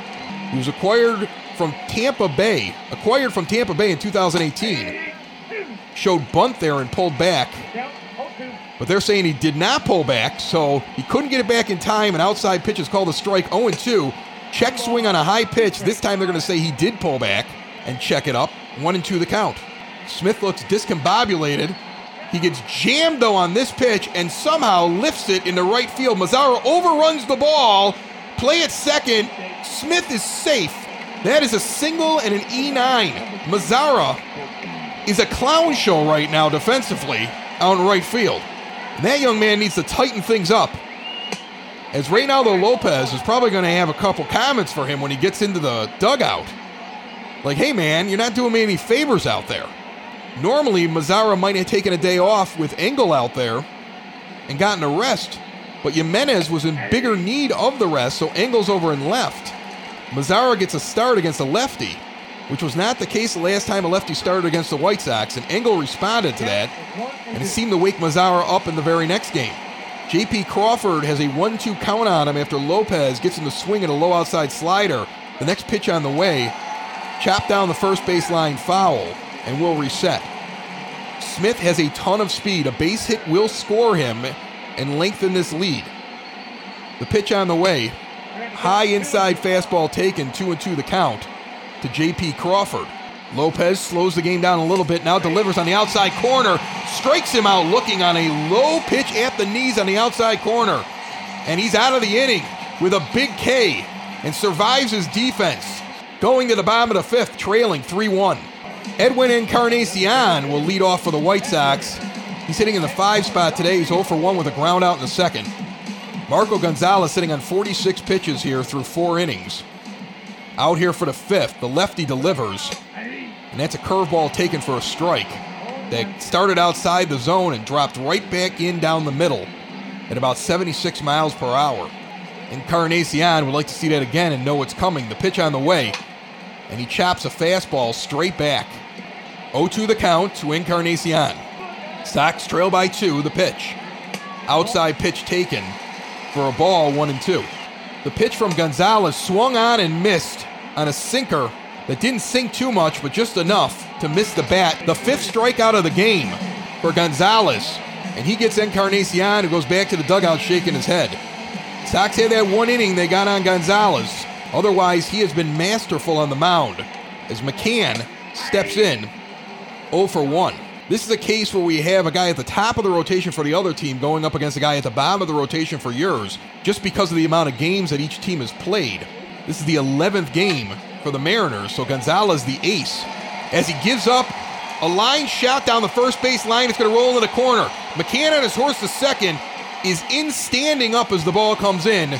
He was acquired from Tampa Bay, acquired from Tampa Bay in 2018. Showed bunt there and pulled back but they're saying he did not pull back, so he couldn't get it back in time. An outside pitch is called a strike 0 2. Check swing on a high pitch. This time they're going to say he did pull back and check it up. 1 and 2 the count. Smith looks discombobulated. He gets jammed though on this pitch and somehow lifts it into right field. Mazara overruns the ball. Play at second. Smith is safe. That is a single and an E9. Mazara is a clown show right now defensively out in right field. And that young man needs to tighten things up. As Reynaldo Lopez is probably going to have a couple comments for him when he gets into the dugout. Like, hey man, you're not doing me any favors out there. Normally, Mazara might have taken a day off with Engel out there and gotten a rest, but Jimenez was in bigger need of the rest, so Engel's over and left. Mazara gets a start against a lefty. which was not the case the last time a lefty started against the White Sox, and Engel responded to that, and it seemed to wake Mazara up in the very next game. J.P. Crawford has a 1 2 count on him after Lopez gets in the swing at a low outside slider. The next pitch on the way, chopped down the first baseline foul, and will reset. Smith has a ton of speed. A base hit will score him and lengthen this lead. The pitch on the way, high inside fastball taken, 2 and 2 the count to J.P. Crawford. Lopez slows the game down a little bit, now delivers on the outside corner, strikes him out looking on a low pitch at the knees on the outside corner. And he's out of the inning with a big K and survives his defense. Going to the bottom of the fifth, trailing 3 1. Edwin Encarnacion will lead off for the White Sox. He's hitting in the five spot today. He's 0 for 1 with a ground out in the second. Marco Gonzalez sitting on 46 pitches here through four innings. Out here for the fifth, the lefty delivers, and that's a curveball taken for a strike that started outside the zone and dropped right back in down the middle at about 76 miles per hour. Encarnacion would like to see that again and know what's coming. The pitch on the way, and he chops a fastball straight back. 0 2 the count to Encarnacion. Sox trail by two, the pitch. Outside pitch taken for a ball, one and two. The pitch from Gonzalez swung on and missed on a sinker that didn't sink too much, but just enough to miss the bat. The fifth strikeout of the game for Gonzalez. And he gets Encarnacion, who goes back to the dugout shaking his head. Sox had that one inning they got on Gonzalez. Otherwise, he has been masterful on the mound as McCann steps in 0 for 1. This is a case where we have a guy at the top of the rotation for the other team going up against a guy at the bottom of the rotation for yours, just because of the amount of games that each team has played. This is the 11th game for the Mariners, so Gonzalez the ace. As he gives up a line shot down the first base line, it's going to roll in the corner. McCann on his horse to second is in standing up as the ball comes in,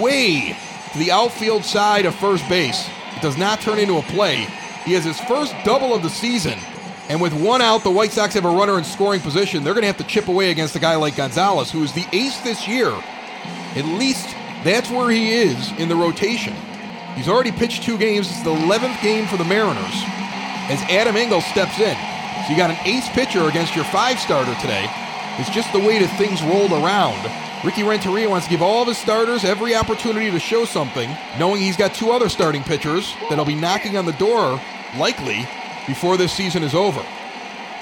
way to the outfield side of first base. It does not turn into a play. He has his first double of the season. And with one out, the White Sox have a runner in scoring position. They're going to have to chip away against a guy like Gonzalez, who is the ace this year. At least that's where he is in the rotation. He's already pitched two games. It's the 11th game for the Mariners as Adam Engel steps in. So you got an ace pitcher against your five starter today. It's just the way that things rolled around. Ricky Renteria wants to give all of his starters every opportunity to show something, knowing he's got two other starting pitchers that'll be knocking on the door, likely, before this season is over.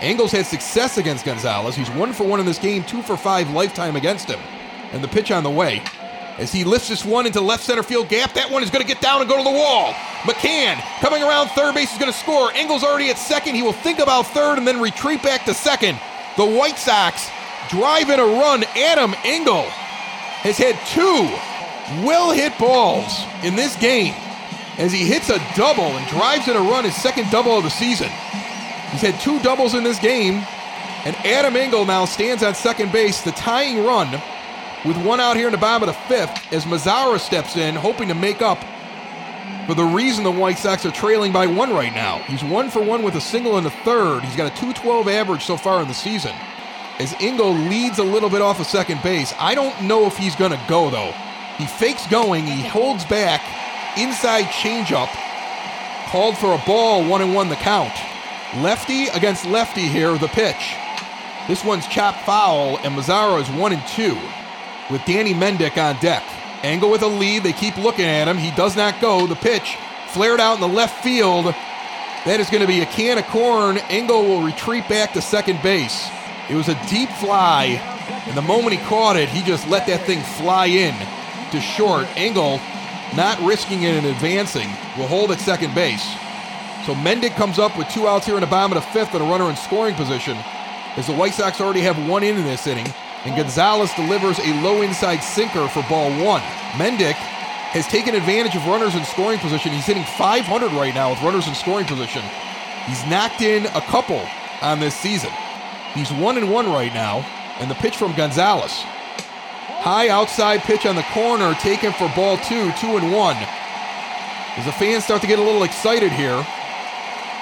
Engel's had success against Gonzalez. He's one for one in this game, two for five lifetime against him. And the pitch on the way. As he lifts this one into left center field gap, that one is going to get down and go to the wall. McCann coming around third base is going to score. Engel's already at second. He will think about third and then retreat back to second. The White Sox drive in a run. Adam Engel has had two well hit balls in this game as he hits a double and drives in a run, his second double of the season. He's had two doubles in this game, and Adam Engel now stands on second base, the tying run, with one out here in the bottom of the fifth as Mazara steps in, hoping to make up for the reason the White Sox are trailing by one right now. He's one for one with a single in the third. He's got a 212 average so far in the season. As Engel leads a little bit off of second base, I don't know if he's going to go though. He fakes going, he holds back, inside changeup, called for a ball, one and one the count. Lefty against lefty here, the pitch. This one's chopped foul, and Mazara is one and two with Danny Mendick on deck. Engel with a lead. They keep looking at him. He does not go. The pitch flared out in the left field. That is going to be a can of corn. Engel will retreat back to second base. It was a deep fly, and the moment he caught it, he just let that thing fly in to short. Engel, not risking it and advancing, will hold at second base. So Mendick comes up with two outs here in the bottom of the fifth and a runner in scoring position, as the White Sox already have one in in this inning and Gonzalez delivers a low inside sinker for ball one. Mendick has taken advantage of runners in scoring position. He's hitting 500 right now with runners in scoring position. He's knocked in a couple on this season. He's one and one right now, and the pitch from Gonzalez. High outside pitch on the corner, taken for ball two, two and one. As the fans start to get a little excited here,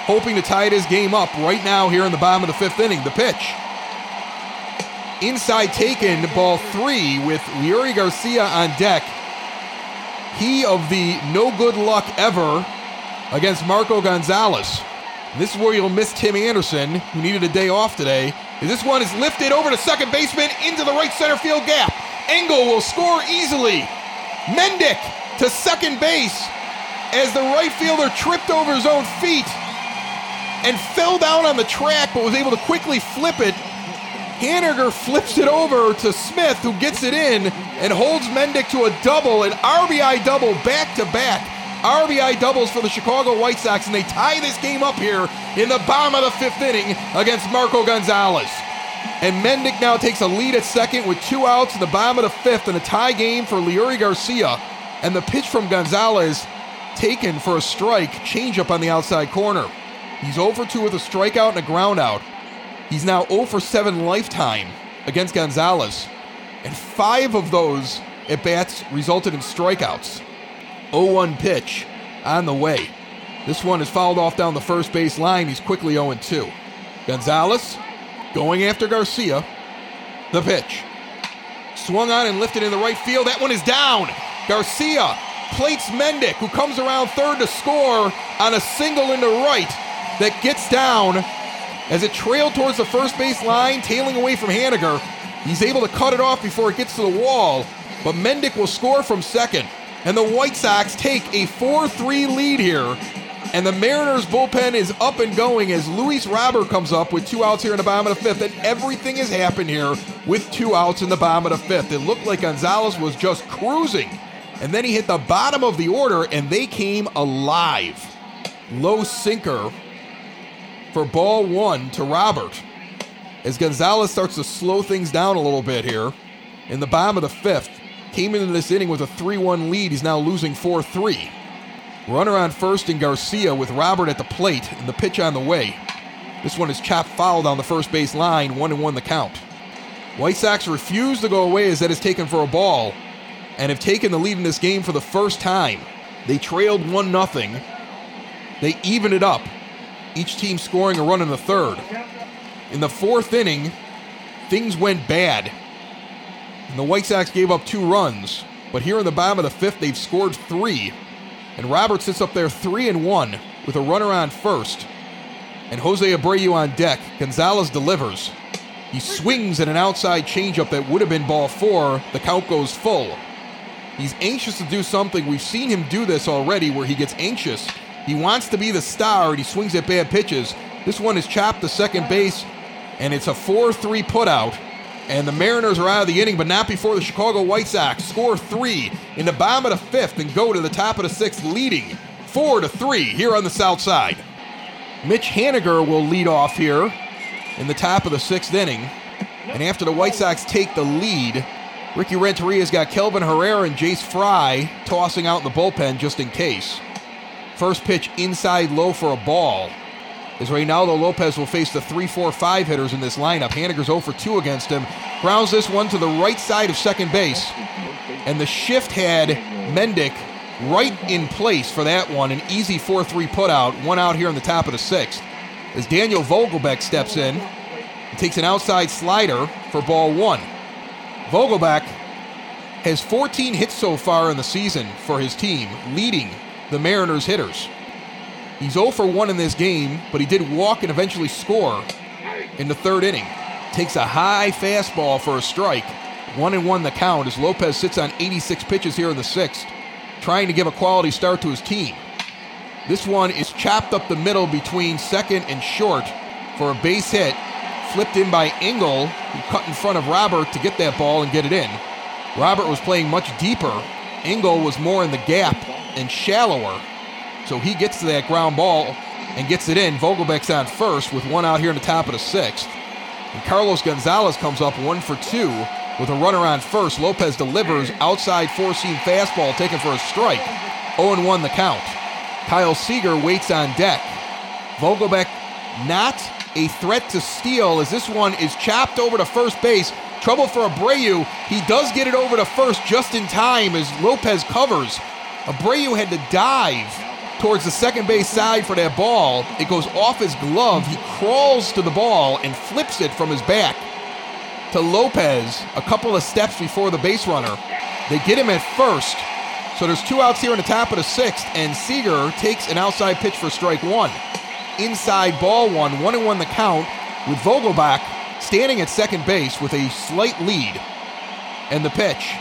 hoping to tie this game up right now here in the bottom of the fifth inning. The pitch Inside taken, ball three with Leury Garcia on deck. He of the no good luck ever against Marco Gonzalez. This is where you'll miss Tim Anderson, who needed a day off today. This one is lifted over to second baseman into the right center field gap. Engel will score easily. Mendick to second base as the right fielder tripped over his own feet and fell down on the track but was able to quickly flip it. Haniger flips it over to Smith, who gets it in and holds Mendick to a double, an RBI double back to back. RBI doubles for the Chicago White Sox, and they tie this game up here in the bottom of the fifth inning against Marco Gonzalez. And Mendick now takes a lead at second with two outs in the bottom of the fifth and a tie game for Leury Garcia. And the pitch from Gonzalez taken for a strike, changeup on the outside corner. He's 0 for 2 with a strikeout and a groundout. He's now 0 for 7 lifetime against Gonzalez. And five of those at bats resulted in strikeouts. 0 1 pitch on the way. This one is fouled off down the first base line. He's quickly 0 2. Gonzalez going after Garcia. The pitch. Swung on and lifted in the right field. That one is down. Garcia plates Mendick, who comes around third to score on a single into right that gets down as it trailed towards the first base line, tailing away from Haniger. He's able to cut it off before it gets to the wall, but Mendick will score from second. And the White Sox take a 4 3 lead here. And the Mariners bullpen is up and going as Luis Robert comes up with two outs here in the bottom of the fifth. And everything has happened here with two outs in the bottom of the fifth. It looked like Gonzalez was just cruising. And then he hit the bottom of the order and they came alive. Low sinker for ball one to Robert. As Gonzalez starts to slow things down a little bit here in the bottom of the fifth, came into this inning with a 3 1 lead. He's now losing 4 3. Runner on first and Garcia with Robert at the plate and the pitch on the way. This one is chopped foul down the first base line, 1 and 1 the count. White Sox refuse to go away as that is taken for a ball and have taken the lead in this game for the first time. They trailed 1 0. They even it up each team scoring a run in the third. In the fourth inning, things went bad. And the White Sox gave up two runs, but here in the bottom of the fifth, they've scored three. And Robert sits up there three and one with a runner on first. And Jose Abreu on deck. Gonzalez delivers. He swings at an outside changeup that would have been ball four. The count goes full. He's anxious to do something. We've seen him do this already where he gets anxious he wants to be the star and he swings at bad pitches. This one is chopped to second base, and it's a 4 3 putout. And the Mariners are out of the inning, but not before the Chicago White Sox score three in the bottom of the fifth and go to the top of the sixth, leading four to three here on the south side. Mitch Haniger will lead off here in the top of the sixth inning. And after the White Sox take the lead, Ricky Renteria's got Kelvin Herrera and Jace Fry tossing out in the bullpen just in case. First pitch inside low for a ball. As Reynaldo Lopez will face the 3 4 5 hitters in this lineup. Haniger's 0 for 2 against him. Grounds this one to the right side of second base. And the shift had Mendick right in place for that one. An easy 4 3 putout. One out here in the top of the sixth. As Daniel Vogelbach steps in and takes an outside slider for ball one. Vogelbach has 14 hits so far in the season for his team, leading the Mariners hitters. He's 0 for 1 in this game, but he did walk and eventually score in the third inning. Takes a high fastball for a strike. 1 and 1 the count as Lopez sits on 86 pitches here in the sixth, trying to give a quality start to his team. This one is chopped up the middle between second and short for a base hit, flipped in by Engel, who cut in front of Robert to get that ball and get it in. Robert was playing much deeper. Engel was more in the gap and shallower. So he gets to that ground ball and gets it in. Vogelbach's on first with one out here in the top of the sixth. And Carlos Gonzalez comes up one for two with a runner on first. Lopez delivers outside four seam fastball taken for a strike. 0 1 the count. Kyle Seager waits on deck. Vogelbeck not a threat to steal as this one is chopped over to first base. Trouble for Abreu. He does get it over to first just in time as Lopez covers. Abreu had to dive towards the second base side for that ball. It goes off his glove. He crawls to the ball and flips it from his back to Lopez a couple of steps before the base runner. They get him at first. So there's two outs here in the top of the sixth, and Seager takes an outside pitch for strike one. Inside ball one, one and one the count, with Vogelbach standing at second base with a slight lead. And the pitch.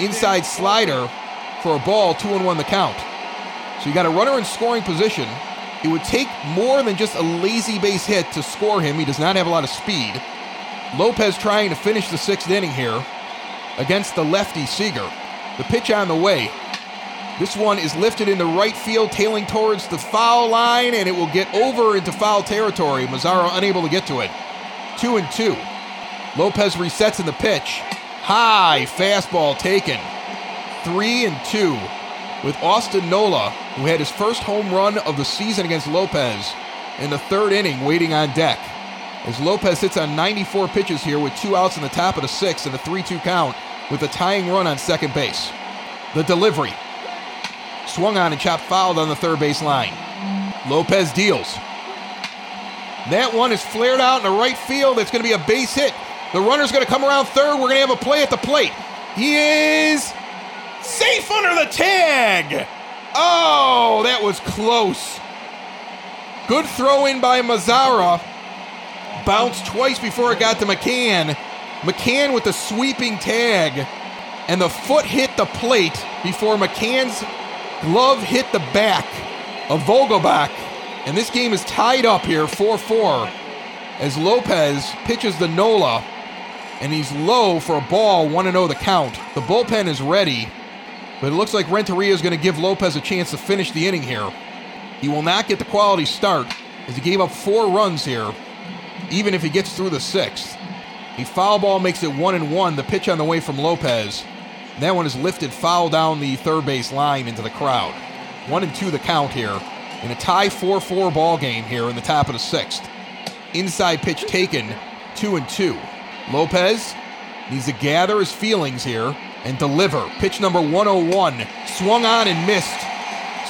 Inside slider for a ball, two and one the count. So you got a runner in scoring position. It would take more than just a lazy base hit to score him. He does not have a lot of speed. Lopez trying to finish the sixth inning here against the lefty Seager. The pitch on the way. This one is lifted into right field, tailing towards the foul line, and it will get over into foul territory. Mazara unable to get to it. Two and two. Lopez resets in the pitch. High fastball taken. Three and two with Austin Nola, who had his first home run of the season against Lopez in the third inning, waiting on deck. As Lopez hits on 94 pitches here with two outs in the top of the sixth and a 3 2 count with a tying run on second base. The delivery. Swung on and chopped fouled on the third base line. Lopez deals. That one is flared out in the right field. It's going to be a base hit. The runner's going to come around third. We're going to have a play at the plate. He is Safe under the tag. Oh, that was close. Good throw in by Mazara. Bounced twice before it got to McCann. McCann with the sweeping tag. And the foot hit the plate before McCann's glove hit the back of Vogelbach. And this game is tied up here 4 4 as Lopez pitches the Nola. And he's low for a ball, 1 0 the count. The bullpen is ready. But it looks like Renteria is going to give Lopez a chance to finish the inning here. He will not get the quality start as he gave up four runs here, even if he gets through the sixth. A foul ball makes it one and one. The pitch on the way from Lopez. That one is lifted foul down the third base line into the crowd. One and two the count here in a tie 4 4 ball game here in the top of the sixth. Inside pitch taken, two and two. Lopez needs to gather his feelings here and deliver. Pitch number 101, swung on and missed.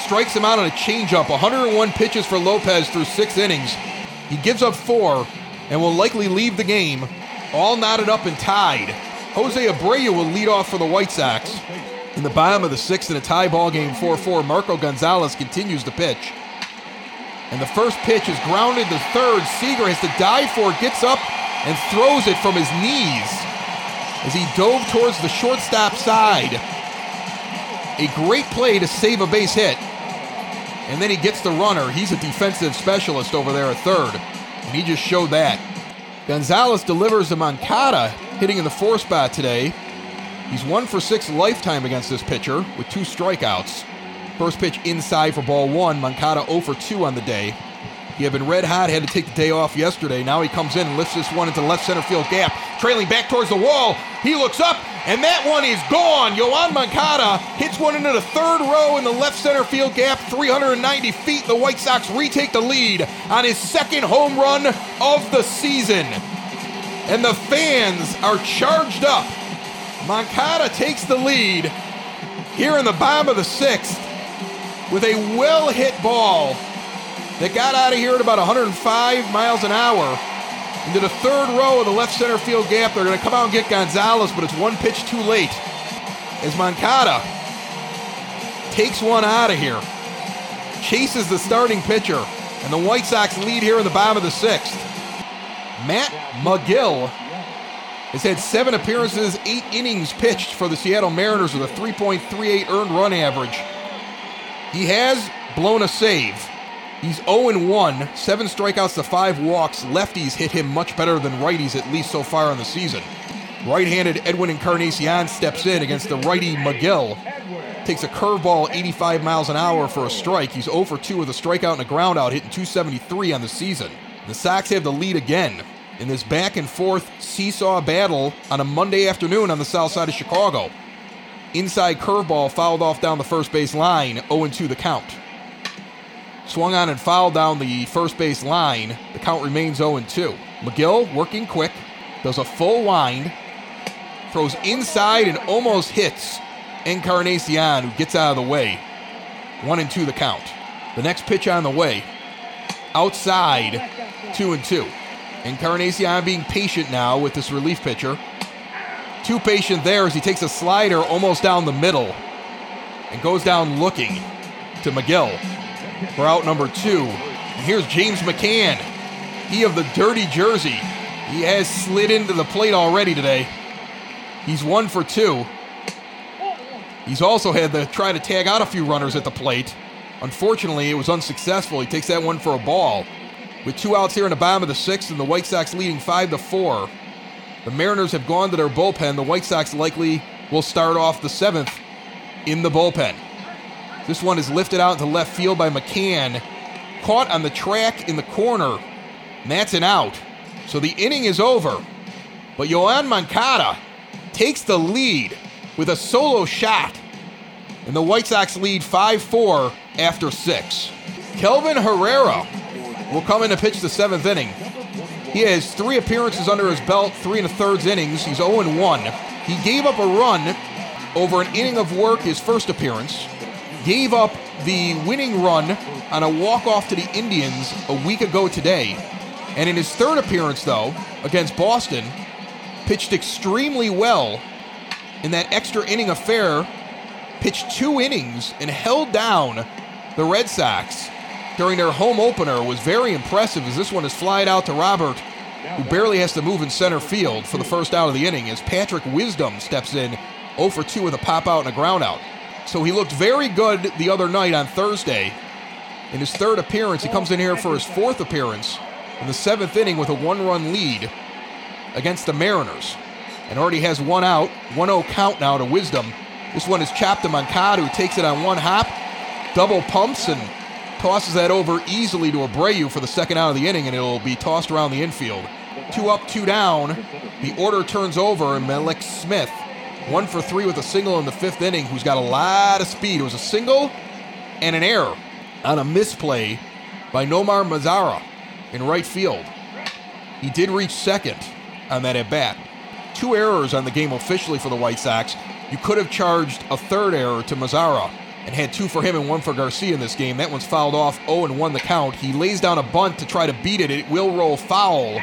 Strikes him out on a changeup. 101 pitches for Lopez through six innings. He gives up four and will likely leave the game, all knotted up and tied. Jose Abreu will lead off for the White Sox. In the bottom of the sixth in a tie ball game 4 4, Marco Gonzalez continues to pitch. And the first pitch is grounded to third. Seager has to dive for it, gets up and throws it from his knees as he dove towards the shortstop side. A great play to save a base hit. And then he gets the runner. He's a defensive specialist over there at third. And he just showed that. Gonzalez delivers to Moncada, hitting in the four spot today. He's one for six lifetime against this pitcher with two strikeouts. First pitch inside for ball one. Moncada 0 for 2 on the day. He had been red hot, had to take the day off yesterday. Now he comes in and lifts this one into the left center field gap, trailing back towards the wall. He looks up, and that one is gone. Yoan Moncada hits one into the third row in the left center field gap, 390 feet. The White Sox retake the lead on his second home run of the season. And the fans are charged up. Moncada takes the lead here in the bottom of the sixth with a well hit ball that got out of here at about 105 miles an hour into the third row of the left center field gap. They're going to come out and get Gonzalez, but it's one pitch too late as Moncada takes one out of here, chases the starting pitcher, and the White Sox lead here in the bottom of the sixth. Matt Magill has had seven appearances, eight innings pitched for the Seattle Mariners with a 3.38 earned run average. He has blown a save. He's 0 1, seven strikeouts to five walks. Lefties hit him much better than righties, at least so far in the season. Right handed Edwin Encarnacion steps in against the righty Magill. Takes a curveball 85 miles an hour for a strike. He's 0 for 2 with a strikeout and a groundout, hitting 273 on the season. The Sox have the lead again in this back and forth seesaw battle on a Monday afternoon on the south side of Chicago. Inside curveball fouled off down the first base line, 0 2 the count. Swung on and fouled down the first base line. The count remains 0 2. Magill working quick, does a full wind, throws inside and almost hits Encarnacion, who gets out of the way. 1 and 2 the count. The next pitch on the way. Outside, 2 and 2. Encarnacion being patient now with this relief pitcher. Too patient there as he takes a slider almost down the middle. and goes down looking to Magill for out number two. And here's James McCann. He of the dirty jersey. He has slid into the plate already today. He's one for two. He's also had to try to tag out a few runners at the plate. Unfortunately, it was unsuccessful. He takes that one for a ball. With two outs here in the bottom of the sixth, and the White Sox leading five to four. The Mariners have gone to their bullpen. The White Sox likely will start off the seventh in the bullpen. This one is lifted out into left field by McCann, caught on the track in the corner. And that's an out. So the inning is over. But Yoan Moncada takes the lead with a solo shot. And the White Sox lead 5 4 after six. Kelvin Herrera will come in to pitch the seventh inning. He has three appearances under his belt, three and a thirds innings. He's 0 1. He gave up a run over an inning of work his first appearance, gave up the winning run on a walk-off to the Indians a week ago today. And in his third appearance, though, against Boston, pitched extremely well in that extra inning affair, pitched two innings and held down the Red Sox during their home opener was very impressive as this one is flied out to Robert, who barely has to move in center field for the first out of the inning as Patrick Wisdom steps in 0 for 2 with a pop out and a ground out. So he looked very good the other night on Thursday. In his third appearance, he comes in here for his fourth appearance in the seventh inning with a one run lead against the Mariners. And already has one out, 1 0 count now to Wisdom. This one is chopped to who takes it on one hop, double pumps, and tosses that over easily to Abreu for the second out of the inning, and it'll be tossed around the infield. Two up, two down. The order turns over, and Mallex Smith, one for three with a single in the fifth inning, who's got a lot of speed. It was a single and an error on a misplay by Nomar Mazara in right field. He did reach second on that at bat. Two errors on the game officially for the White Sox. You could have charged a third error to Mazara and had two for him and one for Garcia in this game. That one's fouled off 0 and 1 the count. He lays down a bunt to try to beat it. It will roll foul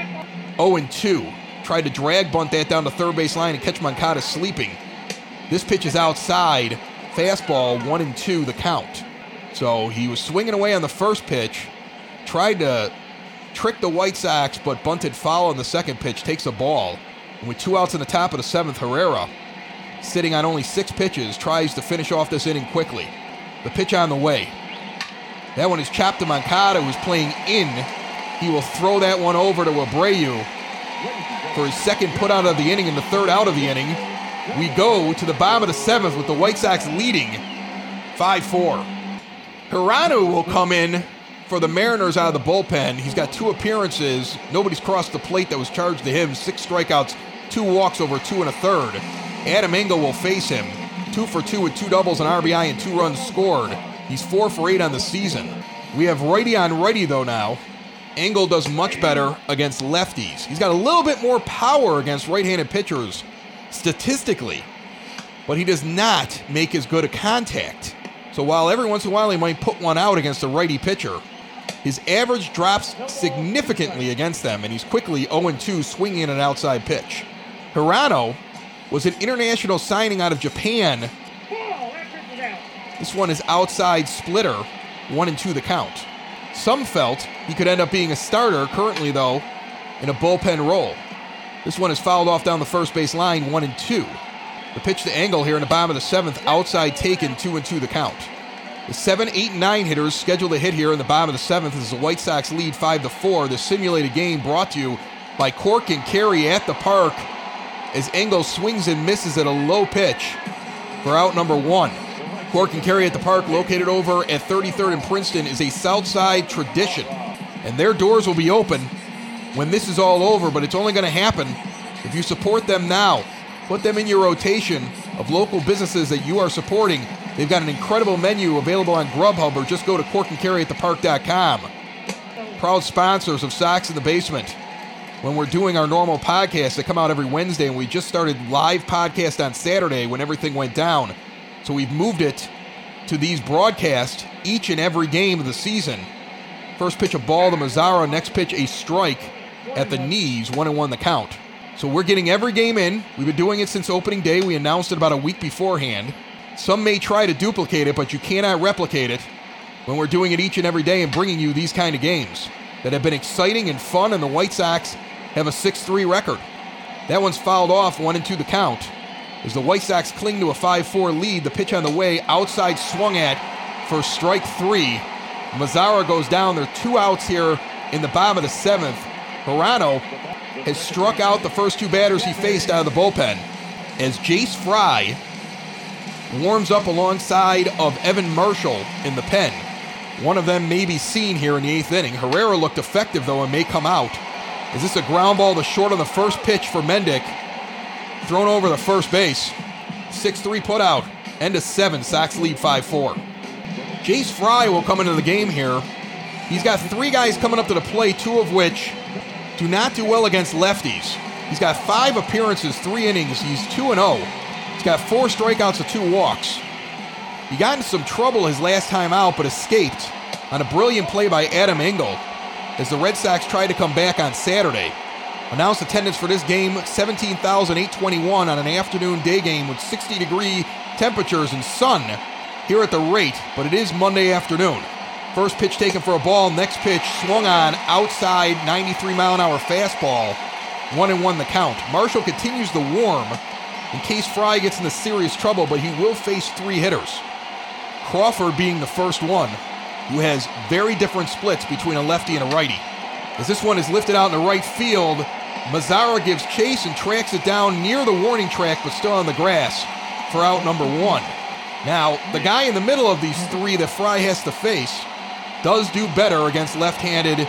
0 and 2. Tried to drag bunt that down the third base line and catch Moncada sleeping. This pitch is outside. Fastball 1 and 2 the count. So he was swinging away on the first pitch, tried to trick the White Sox, but bunted foul on the second pitch, takes a ball. And with two outs in the top of the seventh, Herrera sitting on only six pitches, tries to finish off this inning quickly. The pitch on the way. That one is chopped to Moncada, who's playing in. He will throw that one over to Abreu for his second put out of the inning and the third out of the inning. We go to the bottom of the seventh with the White Sox leading 5 4. Hirano will come in for the Mariners out of the bullpen. He's got two appearances. Nobody's crossed the plate that was charged to him. Six strikeouts, two walks over two and a third. Adam Engel will face him. Two for two with two doubles, an RBI, and two runs scored. He's four for eight on the season. We have righty on righty, though, now. Engel does much better against lefties. He's got a little bit more power against right handed pitchers, statistically, but he does not make as good a contact. So while every once in a while he might put one out against a righty pitcher, his average drops significantly against them, and he's quickly 0 2 swinging in an outside pitch. Hirano was an international signing out of Japan. This one is outside splitter, one and two the count. Some felt he could end up being a starter, currently, though, in a bullpen role. This one is fouled off down the first base line, one and two. The pitch to Engel here in the bottom of the seventh, outside taken, two and two the count. The seven, eight, nine hitters scheduled to hit here in the bottom of the seventh as the White Sox lead five to four. The simulated game brought to you by Cork and Kerry at the park as Engel swings and misses at a low pitch for out number one. Cork and Kerry at the park, located over at 33rd and Princeton, is a Southside tradition. And their doors will be open when this is all over, but it's only going to happen if you support them now. Put them in your rotation of local businesses that you are supporting. They've got an incredible menu available on Grubhub or just go to corkandkerryatthepark.com. Proud sponsors of Sox in the Basement when we're doing our normal podcasts that come out every Wednesday, and we just started live podcast on Saturday when everything went down. So we've moved it to these broadcasts each and every game of the season. First pitch a ball to Mazara, next pitch a strike at the knees, one and one the count. So we're getting every game in. We've been doing it since opening day. We announced it about a week beforehand. Some may try to duplicate it, but you cannot replicate it when we're doing it each and every day and bringing you these kind of games that have been exciting and fun, and the White Sox have a 6 3 record. That one's fouled off, one and two the count. As the White Sox cling to a 5 4 lead, the pitch on the way, outside swung at for strike three. Mazara goes down. There are two outs here in the bottom of the seventh. Hirano has struck out the first two batters he faced out of the bullpen. As Jace Fry warms up alongside of Evan Marshall in the pen. One of them may be seen here in the eighth inning. Herrera looked effective though and may come out. Is this a ground ball to short on the first pitch for Mendick? Thrown over the first base. 6 3 put out. End of seven. Sox lead 5 4. Jace Fry will come into the game here. He's got three guys coming up to the plate, two of which do not do well against lefties. He's got five appearances, three innings. He's 2 0. He's got four strikeouts and two walks. He got into some trouble his last time out, but escaped on a brilliant play by Adam Engel as the Red Sox tried to come back on Saturday. Announced attendance for this game 17,821 on an afternoon day game with 60 degree temperatures and sun here at the rate, but it is Monday afternoon. First pitch taken for a ball, next pitch swung on outside 93 mile an hour fastball. One and one the count. Marshall continues the warm in case Fry gets into serious trouble, but he will face three hitters. Crawford being the first one, who has very different splits between a lefty and a righty. As this one is lifted out in the right field, Mazara gives chase and tracks it down near the warning track, but still on the grass for out number one. Now, the guy in the middle of these three that Fry has to face does do better against left handed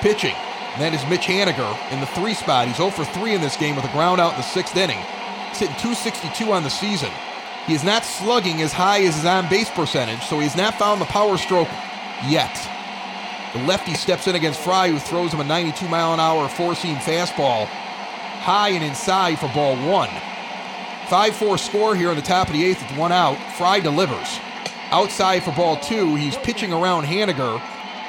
pitching. And that is Mitch Haniger in the three spot. He's 0 for 3 in this game with a ground out in the sixth inning. He's hitting 262 on the season. He is not slugging as high as his on base percentage, so he's not found the power stroke yet. The lefty steps in against Fry, who throws him a 92 mile an hour four seam fastball, high and inside for ball one. 5 4 score here in the top of the eighth with one out. Fry delivers. Outside for ball two, he's pitching around Haniger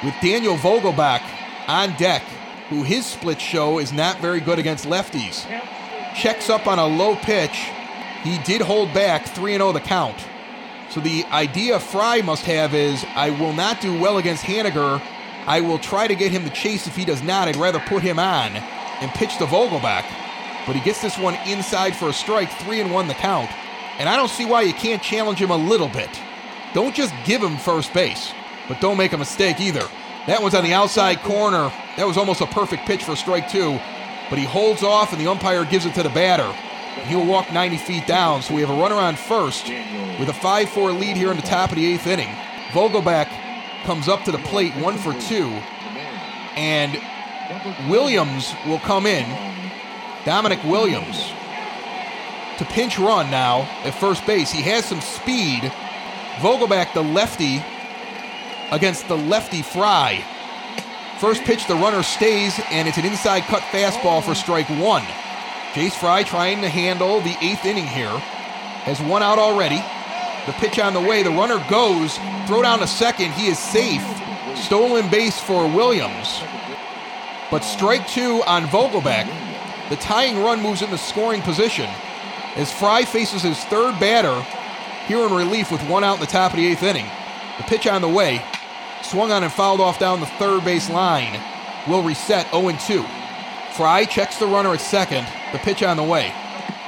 with Daniel Vogelbach on deck, who his split show is not very good against lefties. Checks up on a low pitch. He did hold back 3 0 the count. So the idea Fry must have is I will not do well against Haniger. I will try to get him to chase if he does not. I'd rather put him on and pitch the Vogelbach. But he gets this one inside for a strike, 3 and 1 the count. And I don't see why you can't challenge him a little bit. Don't just give him first base, but don't make a mistake either. That one's on the outside corner. That was almost a perfect pitch for strike two, but he holds off and the umpire gives it to the batter. He'll walk 90 feet down, so we have a runner on first with a 5 4 lead here in the top of the eighth inning. Vogelbach comes up to the plate, one for two, and Williams will come in. Dominic Williams to pinch run now at first base. He has some speed Vogelbach, the lefty, against the lefty Fry. First pitch, the runner stays, and it's an inside cut fastball for strike one. Jace Fry trying to handle the eighth inning here. Has one out already. The pitch on the way. The runner goes. Throw down to second. He is safe. Stolen base for Williams. But strike two on Vogelbach. The tying run moves in the scoring position as Fry faces his third batter here in relief with one out in the top of the eighth inning. The pitch on the way, swung on and fouled off down the third base line, will reset 0 2. Fry checks the runner at second, the pitch on the way.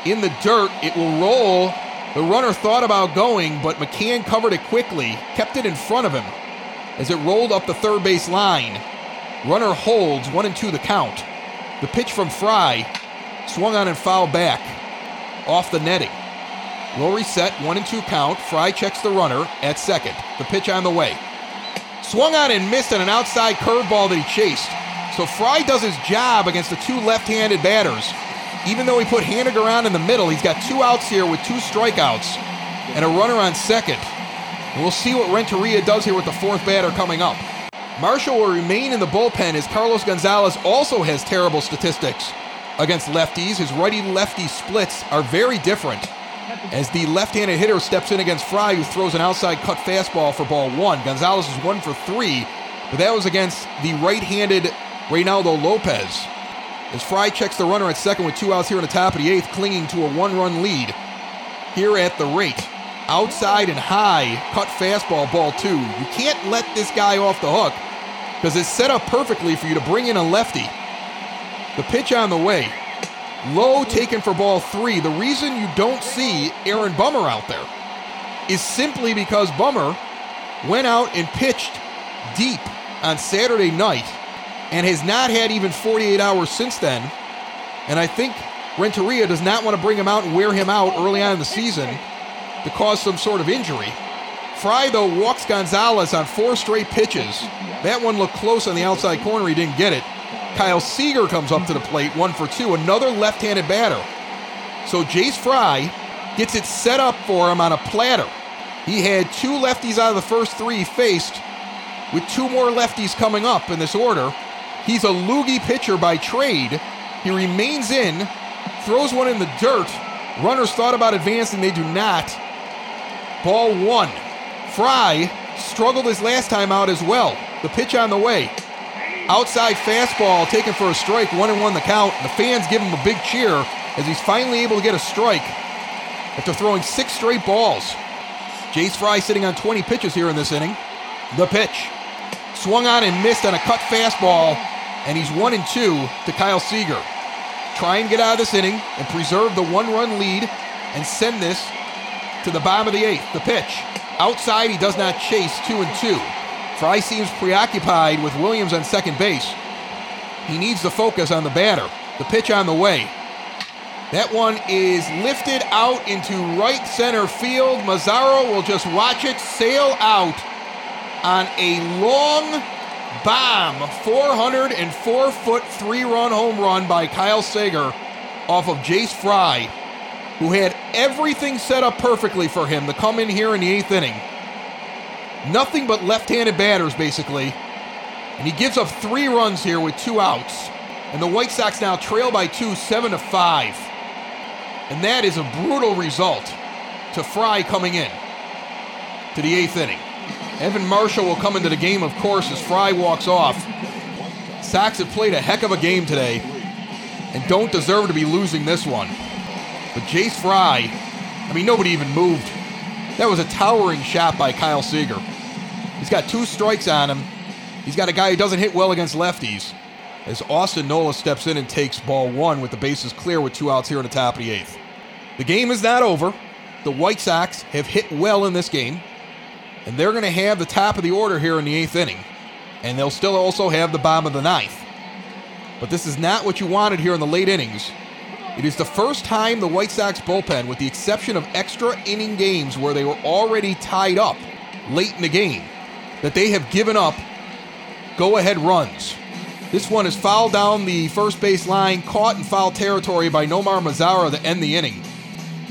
In the dirt, it will roll. The runner thought about going, but McCann covered it quickly, kept it in front of him as it rolled up the third base line. Runner holds, 1 and 2 the count. The pitch from Fry swung on and fouled back off the netting. Will reset, one and two count. Fry checks the runner at second. The pitch on the way. Swung on and missed on an outside curveball that he chased. So Fry does his job against the two left-handed batters. Even though he put Haniger around in the middle, he's got two outs here with two strikeouts and a runner on second. And we'll see what Renteria does here with the fourth batter coming up. Marshall will remain in the bullpen as Carlos Gonzalez also has terrible statistics against lefties. His righty lefty splits are very different as the left-handed hitter steps in against Fry, who throws an outside cut fastball for ball one. Gonzalez is one for three, but that was against the right-handed Reynaldo Lopez. As Fry checks the runner at second with two outs here in the top of the eighth, clinging to a one-run lead here at the rate. outside and high, cut fastball, ball two. You can't let this guy off the hook because it's set up perfectly for you to bring in a lefty. The pitch on the way. Low taken for ball three. The reason you don't see Aaron Bummer out there is simply because Bummer went out and pitched deep on Saturday night and has not had even 48 hours since then. And I think Renteria does not want to bring him out and wear him out early on in the season to cause some sort of injury. Fry, though, walks Gonzalez on four straight pitches. That one looked close on the outside corner. He didn't get it. Kyle Seager comes up to the plate, one for two, another left handed batter. So Jace Fry gets it set up for him on a platter. He had two lefties out of the first three faced, with two more lefties coming up in this order. He's a loogie pitcher by trade. He remains in, throws one in the dirt. Runners thought about advancing, they do not. Ball one. Fry struggled his last time out as well. The pitch on the way. Outside fastball taken for a strike, one and one the count. The fans give him a big cheer as he's finally able to get a strike after throwing six straight balls. Jace Fry sitting on 20 pitches here in this inning. The pitch. Swung on and missed on a cut fastball, and he's one and two to Kyle Seager. Try and get out of this inning and preserve the one run lead and send this to the bottom of the eighth. The pitch. Outside, he does not chase two and two. Fry seems preoccupied with Williams on second base. He needs to focus on the batter. The pitch on the way. That one is lifted out into right center field. Mazara will just watch it sail out on a long bomb 404 foot three run home run by Kyle Seager off of Jace Fry, who had everything set up perfectly for him to come in here in the eighth inning. Nothing but left handed batters, basically. And he gives up three runs here with two outs. And the White Sox now trail by two, seven to five. And that is a brutal result to Fry coming in to the eighth inning. Evan Marshall will come into the game, of course, as Fry walks off. Sox have played a heck of a game today and don't deserve to be losing this one. But Jace Fry, I mean, nobody even moved. That was a towering shot by Kyle Seager. He's got two strikes on him. He's got a guy who doesn't hit well against lefties. As Austin Nola steps in and takes ball one with the bases clear with two outs here in the top of the eighth. The game is not over. The White Sox have hit well in this game, and they're going to have the top of the order here in the eighth inning, and they'll still also have the bottom of the ninth. But this is not what you wanted here in the late innings. It is the first time the White Sox bullpen, with the exception of extra inning games where they were already tied up late in the game, that they have given up go ahead runs. This one is fouled down the first base line, caught in foul territory by Nomar Mazara to end the inning.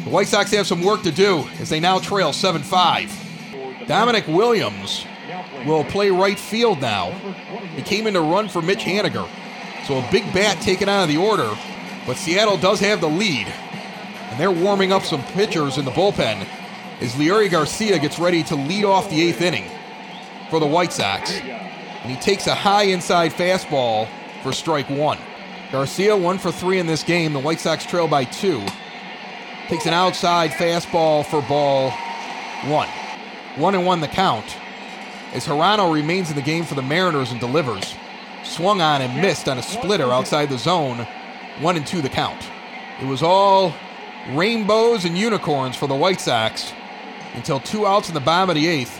The White Sox have some work to do as they now trail 7 5. Dominic Williams will play right field now. He came in to run for Mitch Haniger. So a big bat taken out of the order, but Seattle does have the lead. And they're warming up some pitchers in the bullpen as Leury Garcia gets ready to lead off the eighth inning for the White Sox. And he takes a high inside fastball for strike one. Garcia one for three in this game. The White Sox trail by two. Takes an outside fastball for ball one. One and one the count. As Hirano remains in the game for the Mariners and delivers. Swung on and missed on a splitter outside the zone. One and two the count. It was all rainbows and unicorns for the White Sox until two outs in the bottom of the eighth.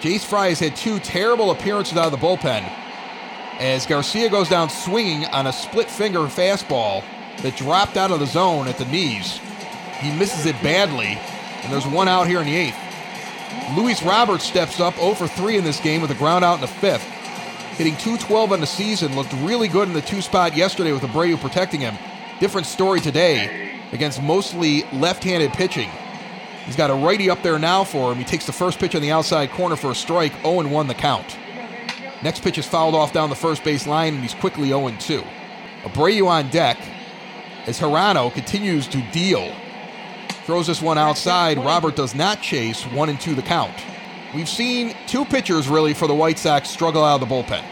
Jace Fry has had two terrible appearances out of the bullpen as Garcia goes down swinging on a split finger fastball that dropped out of the zone at the knees. He misses it badly, and there's one out here in the eighth. Luis Roberts steps up 0 for 3 in this game with a ground out in the fifth. Hitting 212 on the season, looked really good in the two spot yesterday with Abreu protecting him. Different story today against mostly left handed pitching. He's got a righty up there now for him. He takes the first pitch on the outside corner for a strike, 0 1 the count. Next pitch is fouled off down the first base line, and he's quickly 0 2. Abreu on deck as Hirano continues to deal. Throws this one outside. Robert does not chase, 1 and 2 the count. We've seen two pitchers really for the White Sox struggle out of the bullpen.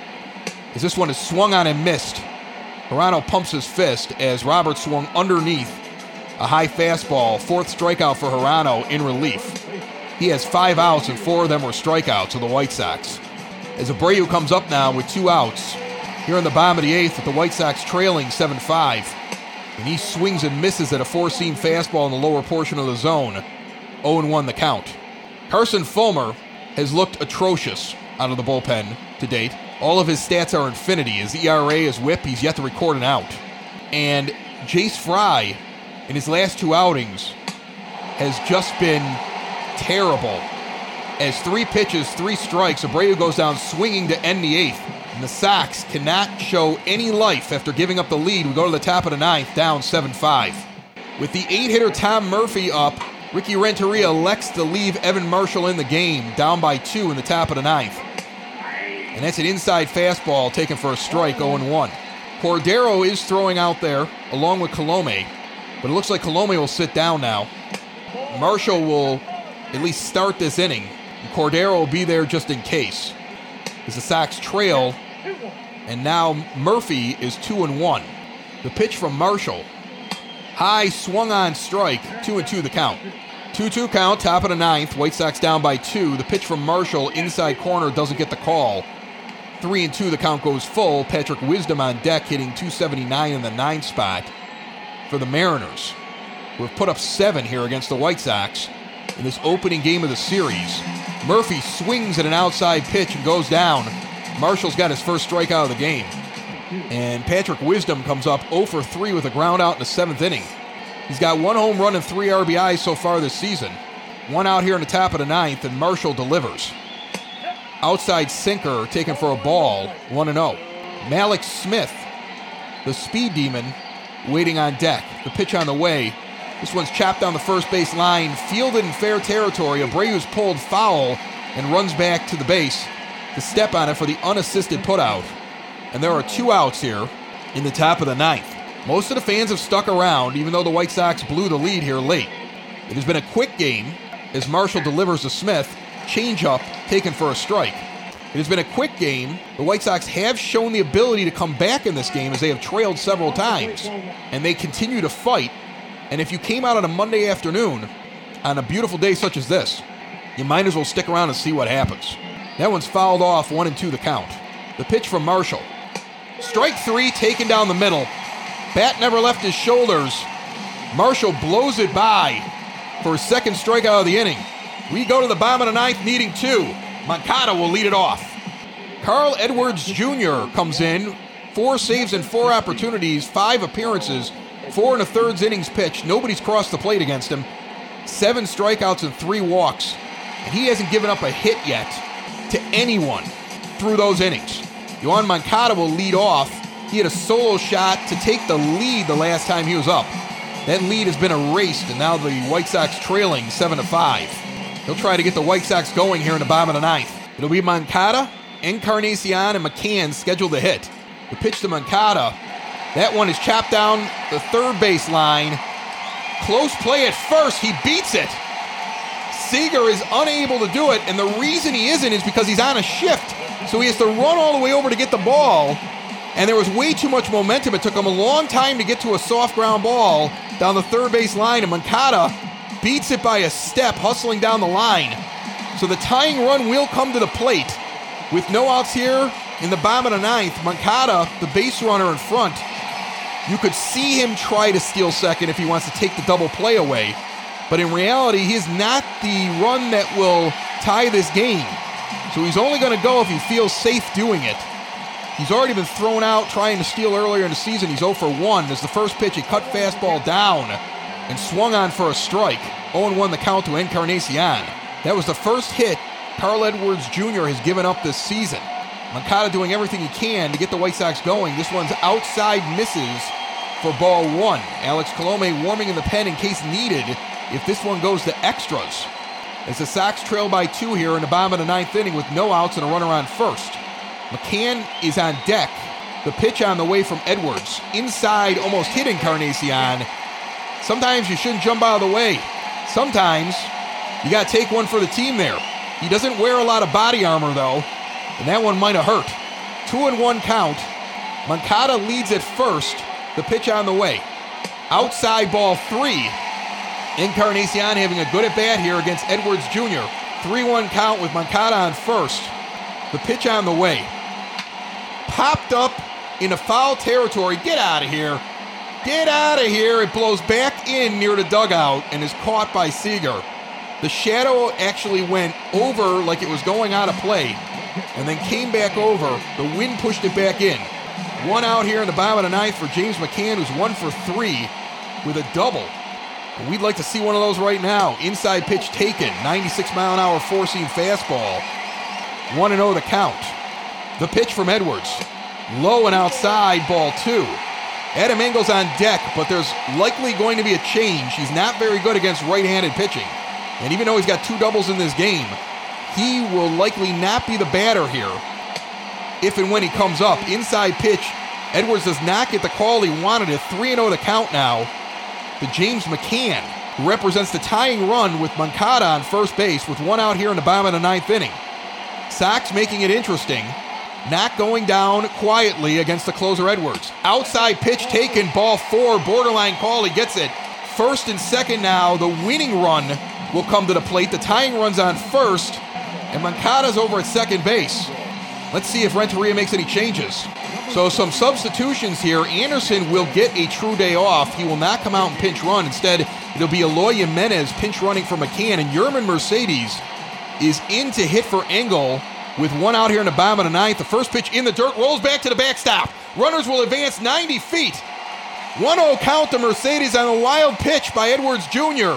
As this one is swung on and missed. Hirano pumps his fist as Robert swung underneath a high fastball, fourth strikeout for Hirano in relief. He has five outs, and four of them were strikeouts of the White Sox. As Abreu comes up now with two outs, here in the bottom of the eighth with the White Sox trailing 7 5. And he swings and misses at a four seam fastball in the lower portion of the zone. 0 1 the count. Carson Fulmer has looked atrocious out of the bullpen to date. All of his stats are infinity. His ERA is whip. He's yet to record an out. And Jace Fry, in his last two outings, has just been terrible. As three pitches, three strikes, Abreu goes down swinging to end the eighth. And the Sox cannot show any life after giving up the lead. We go to the top of the ninth, down 7 5. With the eight hitter Tom Murphy up, Ricky Renteria elects to leave Evan Marshall in the game, down by two in the top of the ninth. And that's an inside fastball taken for a strike, 0 1. Cordero is throwing out there along with Colome, but it looks like Colome will sit down now. Marshall will at least start this inning, Cordero will be there just in case. As the Sox trail, and now Murphy is 2 and 1. The pitch from Marshall. High swung on strike, 2 and 2 the count. 2 2 count, top of the ninth. White Sox down by two. The pitch from Marshall, inside corner, doesn't get the call. 3 and 2, the count goes full. Patrick Wisdom on deck, hitting 279 in the ninth spot for the Mariners. We've put up seven here against the White Sox in this opening game of the series. Murphy swings at an outside pitch and goes down. Marshall's got his first strikeout of the game. And Patrick Wisdom comes up 0 for 3 with a ground out in the seventh inning. He's got one home run and three RBIs so far this season. One out here in the top of the ninth, and Marshall delivers. Outside sinker taken for a ball, 1 0. Mallex Smith, the speed demon, waiting on deck. The pitch on the way. This one's chopped down the first base line, fielded in fair territory. Abreu's pulled foul and runs back to the base to step on it for the unassisted putout. And there are two outs here in the top of the ninth. Most of the fans have stuck around, even though the White Sox blew the lead here late. It has been a quick game as Marshall delivers to Smith, changeup taken for a strike. It has been a quick game. The White Sox have shown the ability to come back in this game as they have trailed several times, and they continue to fight. And if you came out on a Monday afternoon on a beautiful day such as this, you might as well stick around and see what happens. That one's fouled off, one and two the count. The pitch from Marshall. Strike three taken down the middle. Bat never left his shoulders. Marshall blows it by for his second strikeout of the inning. We go to the bottom of the ninth, needing two. Moncada will lead it off. Carl Edwards Jr. comes in, four saves and four opportunities, five appearances, four and a thirds innings pitched. Nobody's crossed the plate against him. Seven strikeouts and three walks. And he hasn't given up a hit yet to anyone through those innings. Yoan Moncada will lead off. He had a solo shot to take the lead the last time he was up. That lead has been erased, and now the White Sox trailing 7 to 5. He'll try to get the White Sox going here in the bottom of the ninth. It'll be Moncada, Encarnacion, and McCann scheduled to hit. The pitch to Moncada. That one is chopped down the third base line. Close play at first. He beats it. Seager is unable to do it, and the reason he isn't is because he's on a shift. So he has to run all the way over to get the ball. And there was way too much momentum. It took him a long time to get to a soft ground ball down the third base line, and Moncada beats it by a step, hustling down the line. So the tying run will come to the plate. With no outs here in the bottom of the ninth, Moncada, the base runner in front, you could see him try to steal second if he wants to take the double play away. But in reality, he's not the run that will tie this game. So he's only going to go if he feels safe doing it. He's already been thrown out trying to steal earlier in the season. He's 0 for 1. As the first pitch, he cut fastball down and swung on for a strike. 0 1 the count to Encarnacion. That was the first hit Carl Edwards Jr. has given up this season. Moncada doing everything he can to get the White Sox going. This one's outside misses for ball one. Alex Colome warming in the pen in case needed if this one goes to extras. As the Sox trail by two here in the bottom of the ninth inning with no outs and a runner on first. McCann is on deck. The pitch on the way from Edwards. Inside, almost hit Encarnacion. Sometimes you shouldn't jump out of the way. Sometimes you got to take one for the team there. He doesn't wear a lot of body armor, though, and that one might have hurt. Two and one count. Moncada leads at first. The pitch on the way. Outside ball three. Encarnacion having a good at bat here against Edwards Jr. 3 1 count with Moncada on first. The pitch on the way. Popped up into foul territory. Get out of here. Get out of here. It blows back in near the dugout and is caught by Seager. The shadow actually went over like it was going out of play and then came back over. The wind pushed it back in. One out here in the bottom of the ninth for James McCann, who's one for three with a double. And we'd like to see one of those right now. Inside pitch taken, 96 mile an hour four seam fastball. 1 0 the count. The pitch from Edwards. Low and outside, ball two. Adam Engel's on deck, but there's likely going to be a change. He's not very good against right handed pitching. And even though he's got two doubles in this game, he will likely not be the batter here if and when he comes up. Inside pitch, Edwards does not get the call he wanted. A 3 0 the count now to James McCann, who represents the tying run with Moncada on first base with one out here in the bottom of the ninth inning. Sox making it interesting not going down quietly against the closer Edwards. Outside pitch taken, ball four, borderline call. He gets it. First and second now. The winning run will come to the plate. The tying run's on first, and Moncada's over at second base. Let's see if Renteria makes any changes. So some substitutions here. Anderson will get a true day off. He will not come out and pinch run. Instead, it'll be Eloy Jimenez pinch running for McCann, and Yermin Mercedes is in to hit for Engel with one out here in the bottom of the ninth. The first pitch in the dirt rolls back to the backstop. Runners will advance 90 feet. 1 0 count to Mercedes on a wild pitch by Edwards Jr.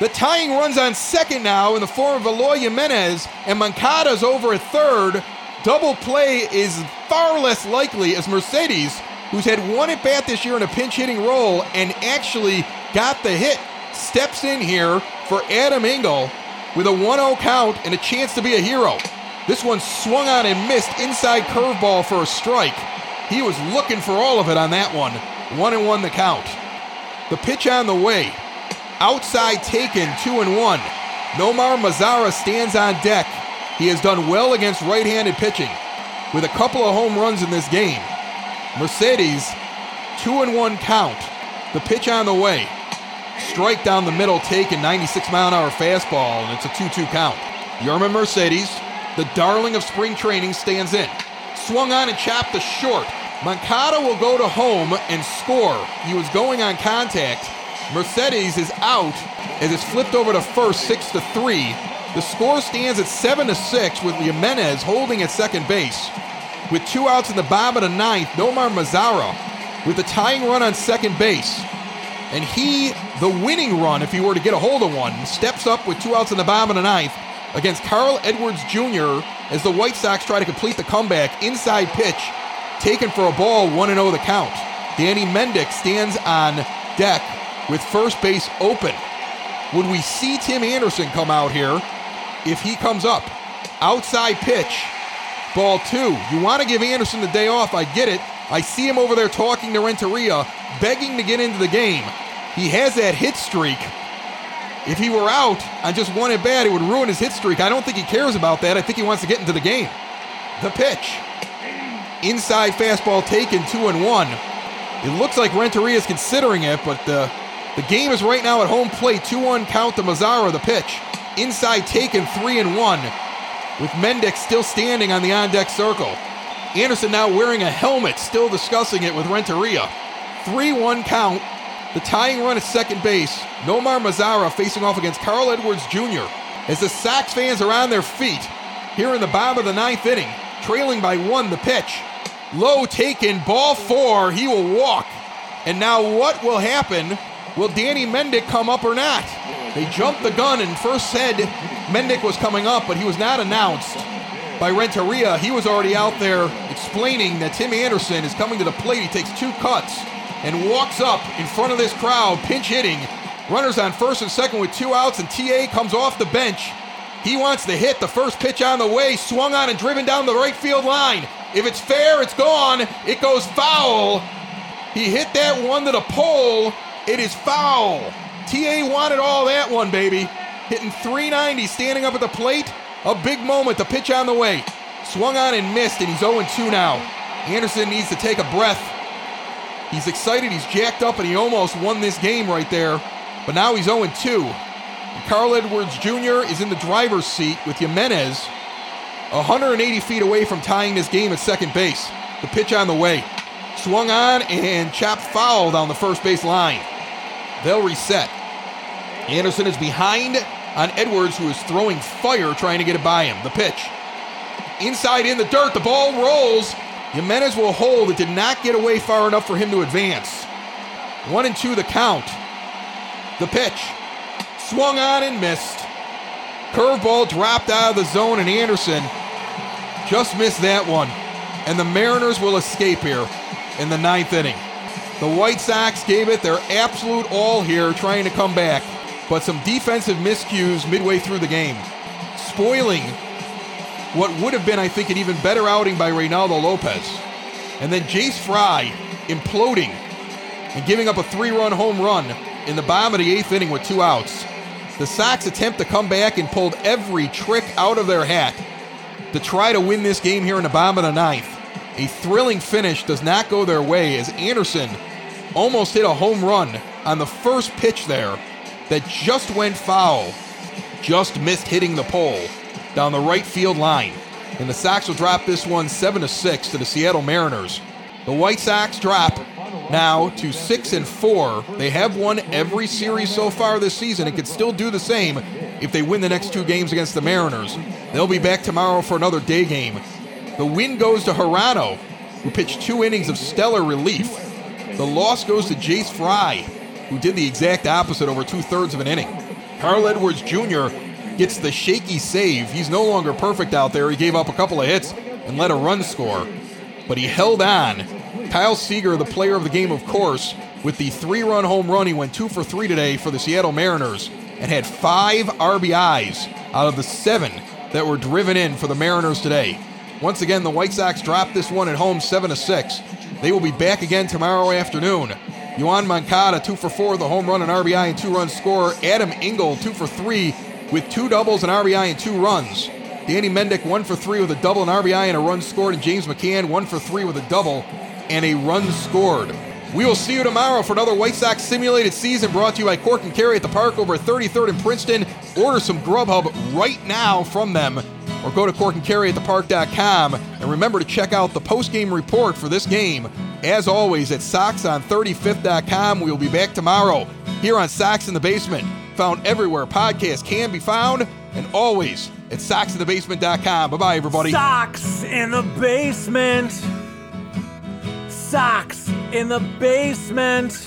The tying runs on second now in the form of Eloy Jimenez, and Moncada's over at third. Double play is far less likely as Mercedes, who's had one at bat this year in a pinch hitting role and actually got the hit, steps in here for Adam Engel with a 1 0 count and a chance to be a hero. This one swung on and missed inside curveball for a strike. He was looking for all of it on that one. One and one the count. The pitch on the way. Outside taken, two and one. Nomar Mazara stands on deck. He has done well against right handed pitching with a couple of home runs in this game. Mercedes, two and one count. The pitch on the way. Strike down the middle, taken 96 mile an hour fastball, and it's a 2 2 count. Yermin Mercedes, the darling of spring training stands in. Swung on and chopped the short. Moncada will go to home and score. He was going on contact. Mercedes is out as it's flipped over to first, six to three. The score stands at seven to six with Jimenez holding at second base. With two outs in the bottom of the ninth, Nomar Mazara with the tying run on second base. And he, the winning run, if he were to get a hold of one, steps up with two outs in the bottom of the ninth against Carl Edwards Jr. as the White Sox try to complete the comeback. Inside pitch taken for a ball, 1 0 the count. Danny Mendick stands on deck with first base open. Would we see Tim Anderson come out here if he comes up? Outside pitch, ball two. You want to give Anderson the day off, I get it. I see him over there talking to Renteria, begging to get into the game. He has that hit streak if he were out on just one at bat, it would ruin his hit streak. I don't think he cares about that. I think he wants to get into the game. The pitch. Inside fastball taken, two and one. It looks like Renteria is considering it, but the, the game is right now at home plate. 2 1 count to Mazara, the pitch. Inside taken, 3 and 1, with Mendick still standing on the on deck circle. Anderson now wearing a helmet, still discussing it with Renteria. 3 1 count the tying run at second base, Nomar Mazara facing off against Carl Edwards Jr. As the Sox fans are on their feet here in the bottom of the ninth inning, trailing by one the pitch. Low taken, ball four, he will walk. And now what will happen? Will Danny Mendick come up or not? They jumped the gun and first said Mendick was coming up, but he was not announced by Renteria. He was already out there explaining that Tim Anderson is coming to the plate. He takes two cuts and walks up in front of this crowd, pinch hitting. Runners on first and second with two outs, and TA comes off the bench. He wants to hit the first pitch on the way, swung on and driven down the right field line. If it's fair, it's gone. It goes foul. He hit that one to the pole. It is foul. TA wanted all that one, baby. Hitting 390, standing up at the plate. A big moment. The pitch on the way. Swung on and missed, and he's 0 2 now. Anderson needs to take a breath. He's excited, he's jacked up, and he almost won this game right there but now he's 0 2. Carl Edwards Jr. is in the driver's seat with Jimenez 180 feet away from tying this game at second base. The pitch on the way. Swung on and chopped foul down the first base line. They'll reset. Anderson is behind on Edwards, who is throwing fire trying to get it by him. The pitch. Inside in the dirt, the ball rolls. Jimenez will hold. It did not get away far enough for him to advance. One and two the count. The pitch. Swung on and missed. Curveball dropped out of the zone, and Anderson just missed that one. And the Mariners will escape here in the ninth inning. The White Sox gave it their absolute all here, trying to come back, but some defensive miscues midway through the game, spoiling what would have been, I think, an even better outing by Reynaldo Lopez. And then Jace Fry imploding and giving up a three run home run in the bottom of the eighth inning with two outs. The Sox attempt to come back and pulled every trick out of their hat to try to win this game here in the bottom of the ninth. A thrilling finish does not go their way as Anderson almost hit a home run on the first pitch there that just went foul, just missed hitting the pole down the right field line. And the Sox will drop this one 7 to 6 to the Seattle Mariners. The White Sox drop now to 6 and 4. They have won every series so far this season and could still do the same if they win the next two games against the Mariners. They'll be back tomorrow for another day game. The win goes to Hirano, who pitched two innings of stellar relief. The loss goes to Jace Fry, who did the exact opposite over two thirds of an inning. Carl Edwards Jr. gets the shaky save. He's no longer perfect out there. He gave up a couple of hits and let a run score, but he held on. Kyle Seager, the player of the game, of course, with the three run home run, he went two for three today for the Seattle Mariners and had five RBIs out of the seven that were driven in for the Mariners today. Once again, the White Sox dropped this one at home 7 to 6. They will be back again tomorrow afternoon. Yoan Moncada, 2 for 4 the home run and RBI and two run score. Adam Engel, 2 for 3 with two doubles, and RBI, and two runs. Danny Mendick, 1 for 3 with a double, and RBI, and a run scored. And James McCann, 1 for 3 with a double and a run scored. We will see you tomorrow for another White Sox simulated season brought to you by Cork and Kerry at the park over 33rd and Princeton. Order some Grubhub right now from them or go to corkandkerryatthepark.com and remember to check out the post-game report for this game. As always, at SoxOn35th.com. We will be back tomorrow here on Sox in the Basement. Found everywhere podcasts can be found, and always at SoxInTheBasement.com. Bye bye, everybody. Sox in the basement. Sox in the basement.